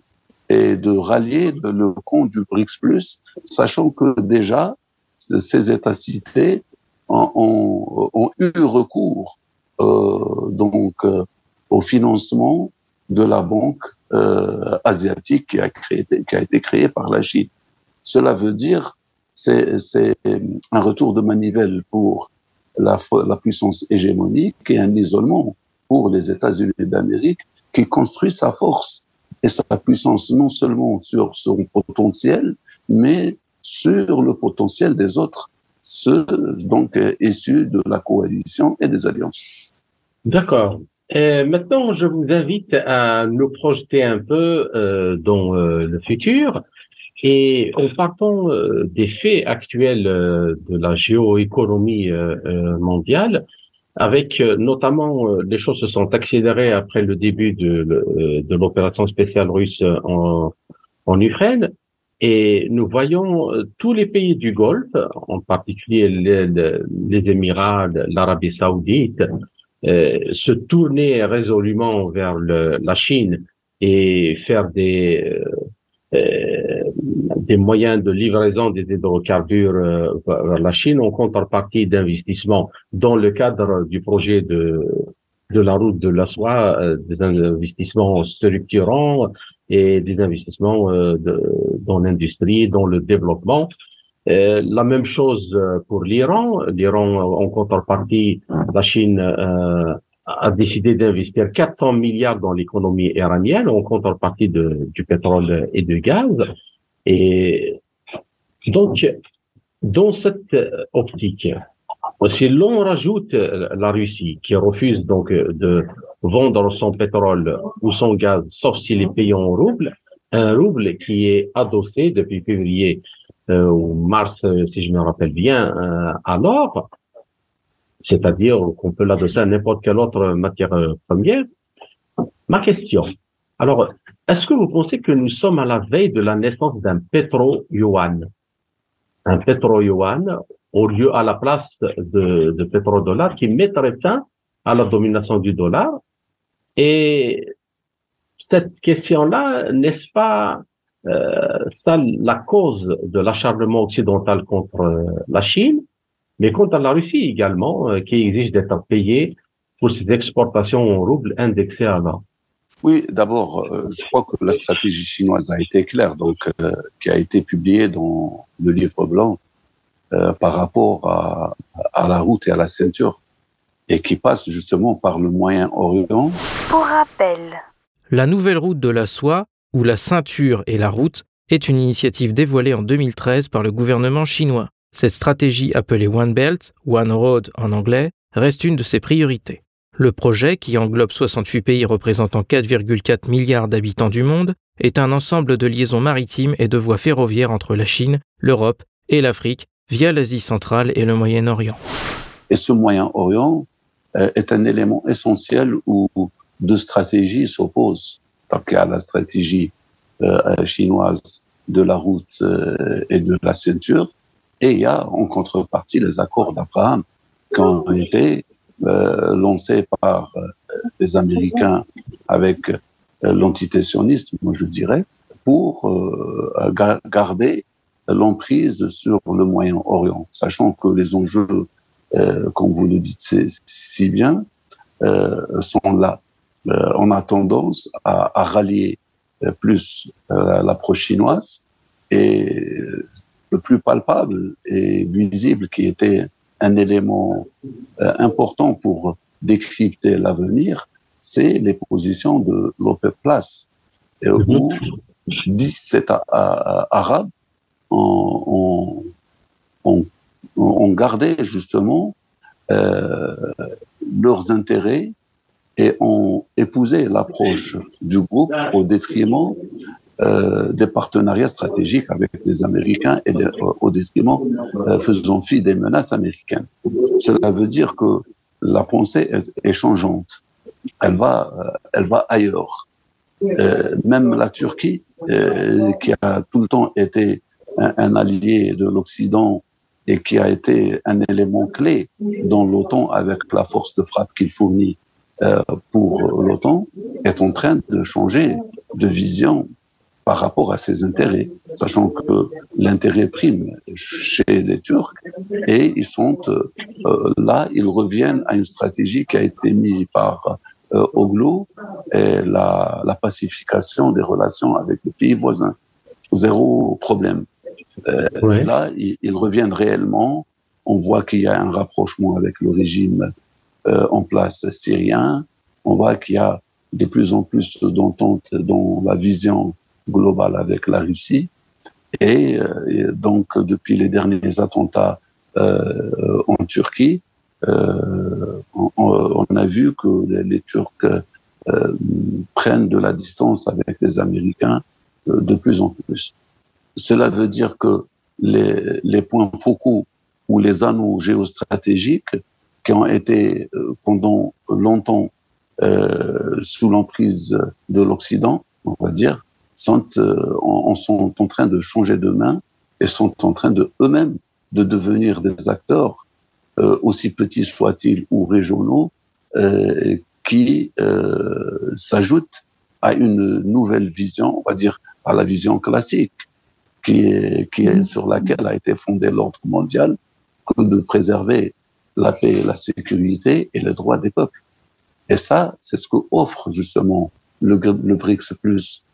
et de rallier le camp du BRICS sachant que déjà, ces États cités ont, ont, ont eu recours euh, donc euh, au financement de la banque euh, asiatique qui a, créé, qui a été créée par la Chine. Cela veut dire c'est un retour de manivelle pour la, la puissance hégémonique et un isolement pour les États-Unis d'Amérique qui construit sa force et sa puissance non seulement sur son potentiel, mais sur le potentiel des autres, ceux donc issus de la coalition et des alliances. D'accord. Maintenant, je vous invite à nous projeter un peu euh, dans euh, le futur et en partant euh, des faits actuels euh, de la géoéconomie euh, mondiale, avec notamment les choses se sont accélérées après le début de, de l'opération spéciale russe en, en Ukraine. Et nous voyons tous les pays du Golfe, en particulier les, les Émirats, l'Arabie saoudite, euh, se tourner résolument vers le, la Chine et faire des, euh, des moyens de livraison des hydrocarbures euh, vers la Chine en contrepartie d'investissements dans le cadre du projet de, de la route de la soie, euh, des investissements structurants et des investissements dans l'industrie, dans le développement. Euh, la même chose pour l'Iran. L'Iran, en contrepartie, la Chine euh, a décidé d'investir 400 milliards dans l'économie iranienne en contrepartie de, du pétrole et du gaz. Et donc, dans cette optique, si l'on rajoute la Russie qui refuse donc de vendre son pétrole ou son gaz, sauf s'il est payé en rouble, un rouble qui est adossé depuis février euh, ou mars, si je me rappelle bien, euh, alors, c'est-à-dire qu'on peut l'adosser à n'importe quelle autre matière euh, première. Ma question, alors, est-ce que vous pensez que nous sommes à la veille de la naissance d'un pétro-yuan Un pétro-yuan au lieu, à la place de, de pétro-dollar qui mettrait fin à la domination du dollar? Et cette question-là, n'est-ce pas euh, ça la cause de l'acharnement occidental contre euh, la Chine, mais contre la Russie également, euh, qui exige d'être payé pour ses exportations en roubles indexés à l'or. Oui, d'abord, je crois que la stratégie chinoise a été claire, donc qui a été publiée dans le livre blanc par rapport à, à la route et à la ceinture, et qui passe justement par le Moyen-Orient. Pour rappel, la nouvelle route de la soie ou la ceinture et la route est une initiative dévoilée en 2013 par le gouvernement chinois. Cette stratégie appelée One Belt, One Road en anglais, reste une de ses priorités. Le projet, qui englobe 68 pays représentant 4,4 milliards d'habitants du monde, est un ensemble de liaisons maritimes et de voies ferroviaires entre la Chine, l'Europe et l'Afrique via l'Asie centrale et le Moyen-Orient. Et ce Moyen-Orient euh, est un élément essentiel où deux stratégies s'opposent. Donc il y a la stratégie euh, chinoise de la route et de la ceinture. Et il y a en contrepartie les accords d'Abraham qui ont été lancés par les Américains avec l'entité sioniste, moi je dirais, pour garder l'emprise sur le Moyen-Orient, sachant que les enjeux, euh, comme vous le dites si bien, euh, sont là. Euh, on a tendance à, à rallier euh, plus euh, l'approche chinoise et le plus palpable et visible qui était un élément important pour décrypter l'avenir, c'est les positions de l'OPEP Plus, et où 17 Arabes ont, gardé justement euh, leurs intérêts et ont épousé l'approche du groupe au détriment euh, des partenariats stratégiques avec les Américains et au détriment euh, faisant fi des menaces américaines. Cela veut dire que la pensée est, changeante. Elle va, euh, elle va ailleurs. Euh, même la Turquie, euh, qui a tout le temps été un, allié de l'Occident et qui a été un élément clé dans l'OTAN avec la force de frappe qu'il fournit euh, pour l'OTAN, est en train de changer de vision par rapport à ses intérêts, sachant que l'intérêt prime chez les Turcs et ils sont euh, là, ils reviennent à une stratégie qui a été mise par euh, Oglo et la, la pacification des relations avec les pays voisins. Zéro problème. Euh, Là, ils, reviennent réellement. On voit qu'il y a un rapprochement avec le régime euh, en place syrien. On voit qu'il y a de plus en plus d'entente dans la vision globale avec la Russie. Et, euh, donc, depuis les derniers attentats euh, en Turquie, euh, on, a vu que les, Turcs prennent de la distance avec les Américains de plus en plus. Cela veut dire que les, les points focaux ou les anneaux géostratégiques qui ont été euh, pendant longtemps euh, sous l'emprise de l'Occident, on va dire, sont, euh, en, sont en train de changer de main et sont en train de eux-mêmes de devenir des acteurs, euh, aussi petits soient-ils ou régionaux, euh, qui euh, s'ajoutent à une nouvelle vision, on va dire à la vision classique qui est, qui est sur laquelle a été fondé l'ordre mondial, que de préserver la paix et la sécurité et les droits des peuples. Et ça, c'est ce que offre justement le, BRICS Plus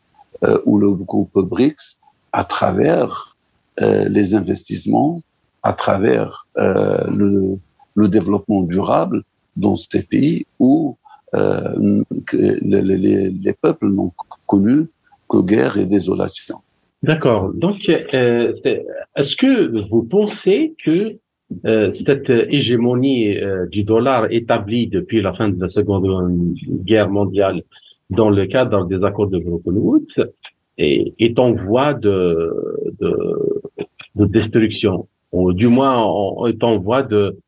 euh, ou le groupe BRICS à travers euh, les investissements, à travers euh, le, développement durable dans ces pays où les, les, les peuples n'ont connu que guerre et désolation. D'accord. Donc, est-ce que vous pensez que euh, cette hégémonie euh, du dollar établie depuis la fin de la Seconde Guerre mondiale dans le cadre des accords de Bretton Woods est, en voie de, de, de destruction, ou du moins est en voie de,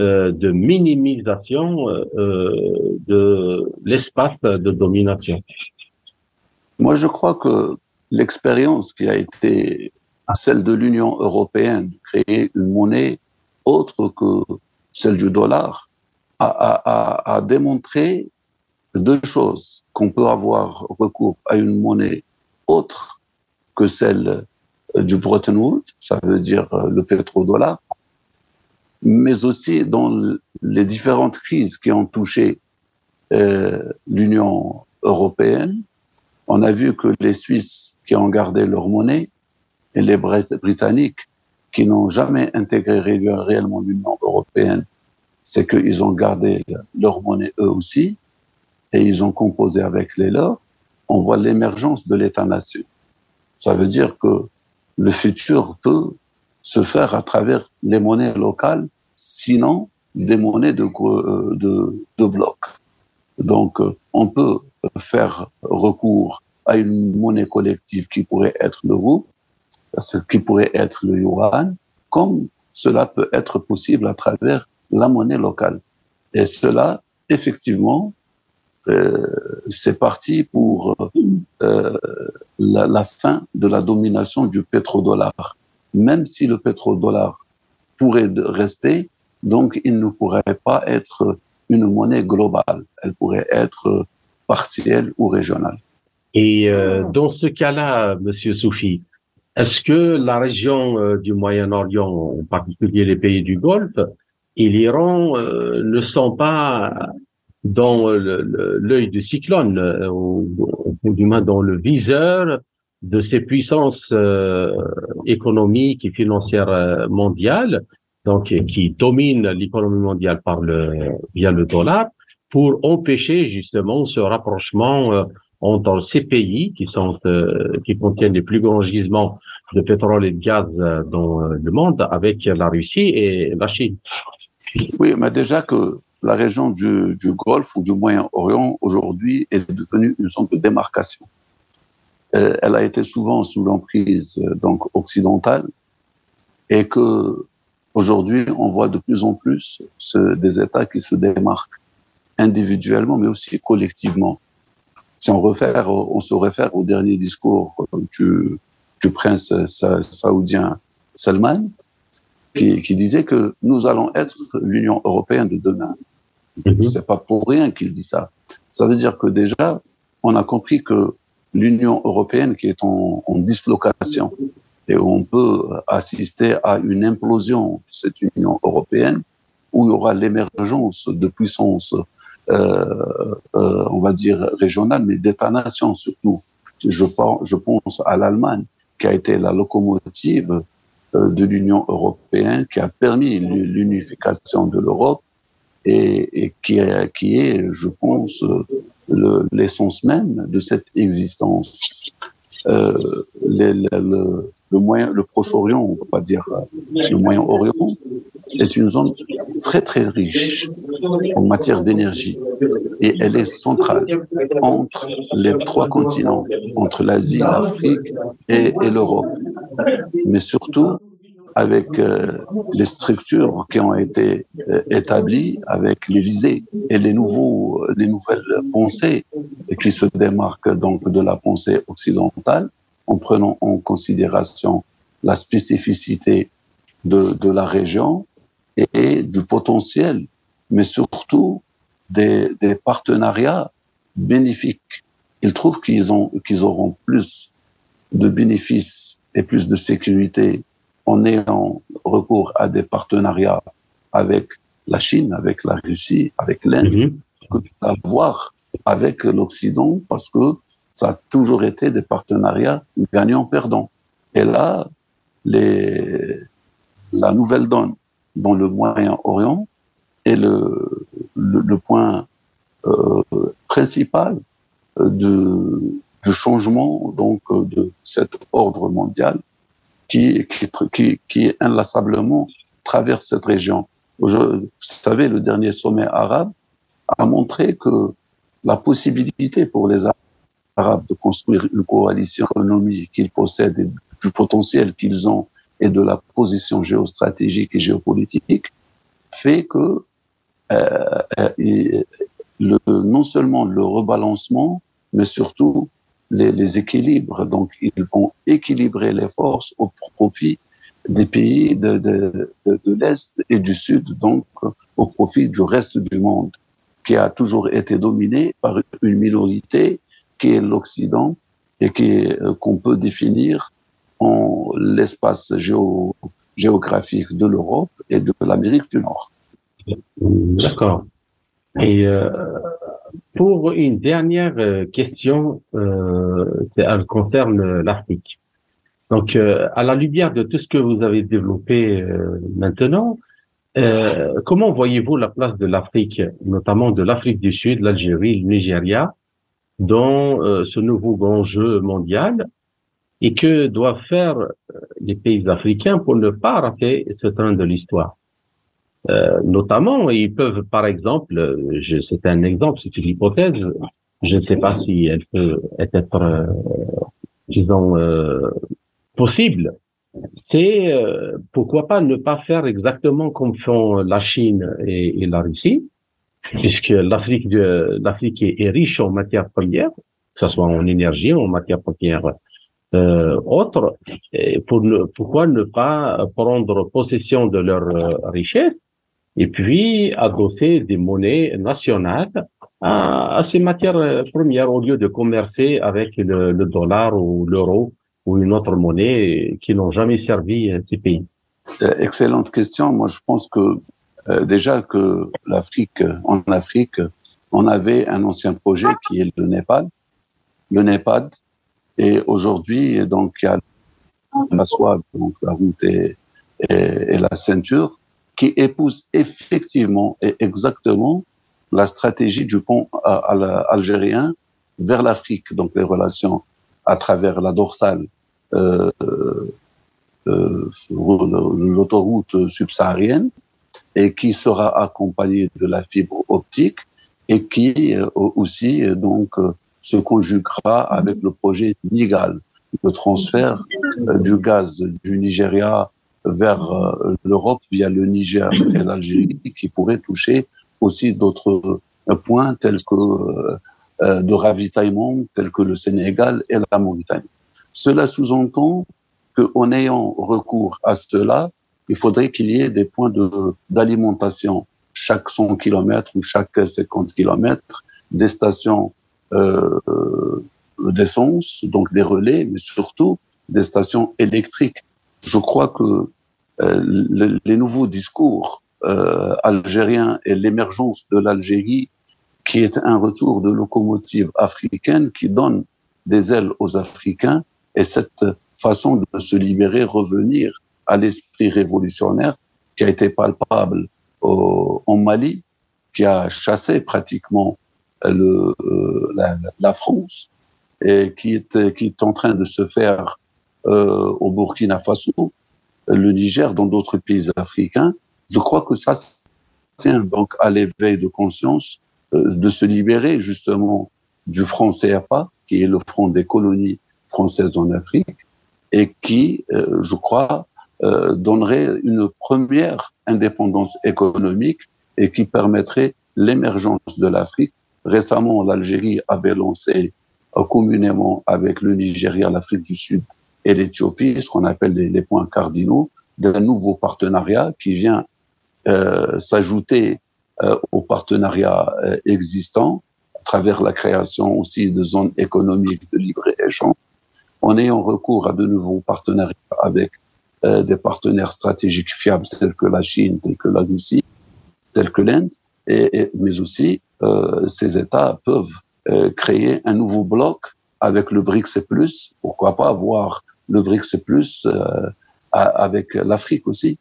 euh, de minimisation euh, de l'espace de domination. Moi, je crois que l'expérience qui a été celle de l'Union européenne, créer une monnaie autre que celle du dollar, a, a, a démontré deux choses, qu'on peut avoir recours à une monnaie autre que celle du Bretton Woods, ça veut dire le pétrodollar, mais aussi dans les différentes crises qui ont touché euh, l'Union européenne, on a vu que les Suisses qui ont gardé leur monnaie et les Britanniques qui n'ont jamais intégré réellement l'Union européenne, c'est qu'ils ont gardé leur monnaie eux aussi et ils ont composé avec les leurs. On voit l'émergence de l'État-nation. Ça veut dire que le futur peut se faire à travers les monnaies locales, sinon des monnaies de, de, de bloc. Donc, on peut faire recours à une monnaie collective qui pourrait être le rouble, ce qui pourrait être le yuan, comme cela peut être possible à travers la monnaie locale. Et cela, effectivement, euh, c'est parti pour euh, la, fin de la domination du pétrodollar. Même si le pétrodollar pourrait rester, donc il ne pourrait pas être une monnaie globale. Elle pourrait être partielle ou régionale. Et euh, dans ce cas-là, Monsieur Soufi, est-ce que la région euh, du Moyen-Orient, en particulier les pays du Golfe, et l'Iran euh, ne sont pas dans l'œil du cyclone, euh, ou, du moins dans le viseur de ces puissances économiques et financières mondiales, donc qui dominent l'économie mondiale par le via le dollar, pour empêcher justement ce rapprochement entre ces pays qui sont euh, qui contiennent les plus grands gisements de pétrole et de gaz euh, dans euh, le monde avec la Russie et la Chine. Oui, mais déjà que la région du, Golfe ou du Moyen-Orient aujourd'hui est devenue une zone de démarcation. elle a été souvent sous l'emprise donc occidentale et que aujourd'hui on voit de plus en plus des États qui se démarquent individuellement mais aussi collectivement si on, réfère, on se réfère au dernier discours du, du prince saoudien Salman, qui, qui, disait que nous allons être l'Union européenne de demain. Mm C'est pas pour rien qu'il dit ça. Ça veut dire que déjà, on a compris que l'Union européenne qui est en, en, dislocation et où on peut assister à une implosion de cette Union européenne où il y aura l'émergence de puissances euh, euh, on va dire régionales, mais d'États-nations surtout. Je pense, je pense à l'Allemagne, qui a été la locomotive euh, de l'Union européenne, qui a permis l'unification de l'Europe et, qui, est, je pense, l'essence même de cette existence. Euh, le, le, Proche-Orient, on pas dire le Moyen-Orient, est une zone très très riche en matière d'énergie et elle est centrale entre les trois continents, entre l'Asie, l'Afrique et, l'Europe. Mais surtout avec euh, les structures qui ont été euh, établies, avec les visées et les nouveaux, les nouvelles pensées qui se démarquent donc de la pensée occidentale, en prenant en considération la spécificité de la région et du potentiel, mais surtout des, des partenariats bénéfiques. Ils trouvent qu'ils ont qu'ils auront plus de bénéfices et plus de sécurité en ayant recours à des partenariats avec la Chine, avec la Russie, avec l'Inde, mm -hmm. que d'avoir avec l'Occident, parce que ça a toujours été des partenariats gagnants-perdants. Et là, les, la nouvelle donne dans le Moyen-Orient est le, le, point euh, principal de, du changement donc de cet ordre mondial qui, qui, qui, qui inlassablement traverse cette région. Vous savez, le dernier sommet arabe a montré que la possibilité pour les Arabes de construire une coalition économique qu'ils possèdent et du potentiel qu'ils ont et de la position géostratégique et géopolitique fait que euh, euh non seulement le rebalancement, mais surtout les, équilibres. Donc, ils vont équilibrer les forces au profit des pays de, l'Est et du Sud, donc au profit du reste du monde, qui a toujours été dominé par une minorité qui est l'Occident et euh, qu'on peut définir en l'espace géo, géographique de l'Europe et de l'Amérique du Nord. D'accord. Et euh, pour une dernière euh, question, euh, elle concerne l'Afrique. Donc, euh, à la lumière de tout ce que vous avez développé euh, maintenant, euh, comment voyez-vous la place de l'Afrique, notamment de l'Afrique du Sud, l'Algérie, le Nigeria, dans ce nouveau grand jeu mondial? Et que doivent faire les pays africains pour ne pas rater ce train de l'histoire? Euh, notamment, ils peuvent, par exemple, c'est un exemple, c'est une hypothèse, je ne sais pas si elle peut être, euh, disons, euh, possible. C'est euh, pourquoi pas ne pas faire exactement comme font la Chine et, la Russie, puisque l'Afrique l'Afrique est, riche en matières premières, que ce soit en énergie, en matières premières autres, pour ne, pourquoi ne pas prendre possession de leurs richesses et puis adosser des monnaies nationales à, ces matières premières au lieu de commercer avec le, dollar ou l'euro ou une autre monnaie qui n'ont jamais servi ces pays. Excellente question. Moi, je pense que euh, déjà que l'Afrique, en Afrique, on avait un ancien projet qui est le Népal, le Népad, et aujourd'hui, donc, il y a la soie, donc la route et, la ceinture, qui épouse effectivement et exactement la stratégie du pont algérien vers l'Afrique, donc les relations à travers la dorsale, euh, euh, l'autoroute subsaharienne, et qui sera accompagné de la fibre optique et qui euh, aussi euh, donc euh, se conjuguera avec le projet Nigal, le transfert du gaz du Nigeria vers l'Europe via le Niger et l'Algérie, qui pourrait toucher aussi d'autres points tels que de ravitaillement, tels que le Sénégal et la Mauritanie. Cela sous-entend qu'en ayant recours à cela, il faudrait qu'il y ait des points d'alimentation chaque 100 km ou chaque 50 km, des stations euh, d'essence, donc des relais, mais surtout des stations électriques. Je crois que euh, les nouveaux discours euh, algériens et l'émergence de l'Algérie, qui est un retour de locomotive africaine qui donne des ailes aux Africains, et cette façon de se libérer, revenir à l'esprit révolutionnaire qui a été palpable au, en Mali, qui a chassé pratiquement le, euh, la, la, France et qui est, qui est en train de se faire euh, au Burkina Faso, le Niger, dans d'autres pays africains. Je crois que ça tient donc à l'éveil de conscience euh, de se libérer justement du franc CFA, qui est le front des colonies françaises en Afrique, et qui, euh, je crois, euh, donnerait une première indépendance économique et qui permettrait l'émergence de l'Afrique. Récemment, l'Algérie avait lancé euh, communément avec le Nigeria, l'Afrique du Sud et l'Éthiopie, ce qu'on appelle les, points cardinaux d'un nouveau partenariat qui vient euh, s'ajouter euh, au partenariat euh, existant à travers la création aussi de zones économiques de libre-échange, en ayant recours à de nouveaux partenariats avec euh, des partenaires stratégiques fiables tels que la Chine, tels que la Russie, tels que l'Inde, et, mais aussi ces États peuvent créer un nouveau bloc avec le BRICS plus. Pourquoi pas avoir le BRICS plus euh, avec l'Afrique aussi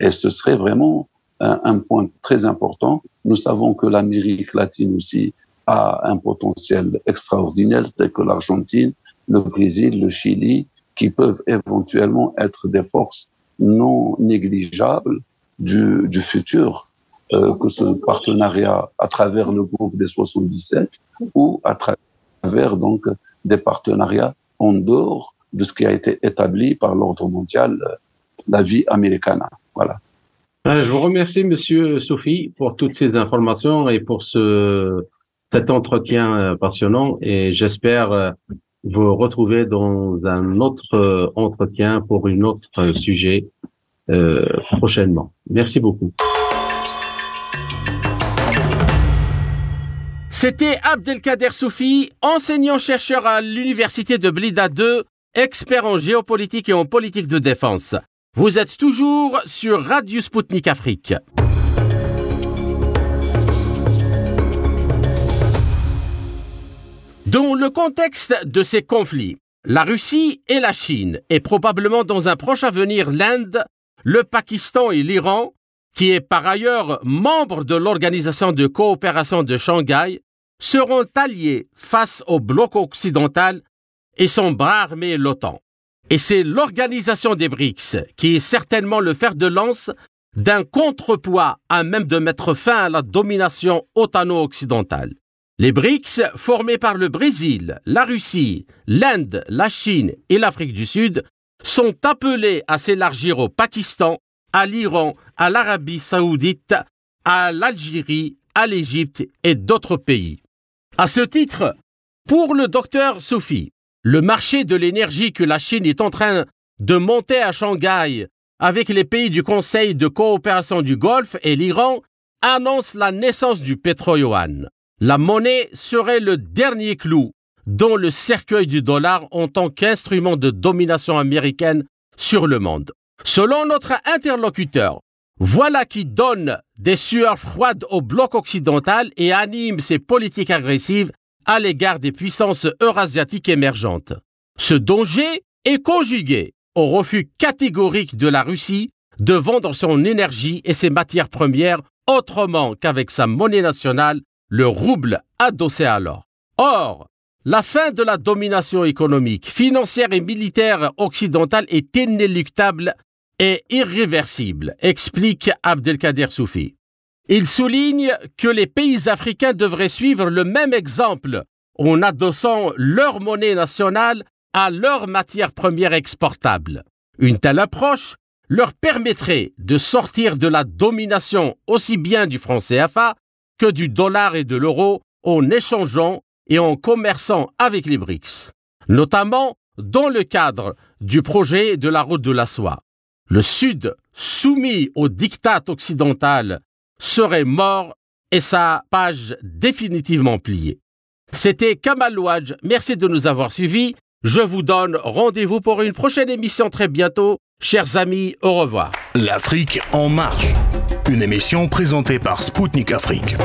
Et ce serait vraiment un, point très important. Nous savons que l'Amérique latine aussi a un potentiel extraordinaire, tel que l'Argentine, le Brésil, le Chili, qui peuvent éventuellement être des forces non négligeables du, du futur, euh, que ce partenariat à travers le groupe des 77 ou à travers donc des partenariats en dehors de ce qui a été établi par l'ordre mondial, euh, la vie américaine. Voilà. Euh, je vous remercie, Monsieur Sophie, pour toutes ces informations et pour ce, cet entretien passionnant. Et j'espère vous retrouver dans un autre euh, entretien pour une autre sujet euh, prochainement. Merci beaucoup. C'était Abdelkader Soufi, enseignant-chercheur à l'université de Blida 2, expert en géopolitique et en politique de défense. Vous êtes toujours sur Radio Sputnik Afrique. Dans le contexte de ces conflits, la Russie et la Chine, et probablement dans un proche avenir l'Inde, le Pakistan et l'Iran, qui est par ailleurs membre de l'Organisation de coopération de Shanghai, seront alliés face au bloc occidental et son bras armé l'OTAN. Et c'est l'organisation des BRICS qui est certainement le fer de lance d'un contrepoids à même de mettre fin à la domination otano-occidentale. Les BRICS, formés par le Brésil, la Russie, l'Inde, la Chine et l'Afrique du Sud, sont appelés à s'élargir au Pakistan, à l'Iran, à l'Arabie saoudite, à l'Algérie, à l'Égypte et d'autres pays. À ce titre, pour le docteur Soufi, le marché de l'énergie que la Chine est en train de monter à Shanghai avec les pays du Conseil de coopération du Golfe et l'Iran annonce la naissance du pétro-yuan. La monnaie serait le dernier clou dans le cercueil du dollar en tant qu'instrument de domination américaine sur le monde. Selon notre interlocuteur, voilà qui donne des sueurs froides au bloc occidental et anime ses politiques agressives à l'égard des puissances eurasiatiques émergentes. Ce danger est conjugué au refus catégorique de la Russie de vendre son énergie et ses matières premières autrement qu'avec sa monnaie nationale, le rouble adossé à l'or. Or, la fin de la domination économique, financière et militaire occidentale est inéluctable et irréversible, explique Abdelkader Soufi. Il souligne que les pays africains devraient suivre le même exemple en adossant leur monnaie nationale à leurs matières premières exportables. Une telle approche leur permettrait de sortir de la domination aussi bien du franc CFA que du dollar et de l'euro en échangeant et en commerçant avec les BRICS, notamment dans le cadre du projet de la route de la soie. Le Sud, soumis au diktat occidental, serait mort et sa page définitivement pliée. C'était Kamal Louadj, merci de nous avoir suivis. Je vous donne rendez-vous pour une prochaine émission très bientôt. Chers amis, au revoir. L'Afrique en marche, une émission présentée par Spoutnik Afrique.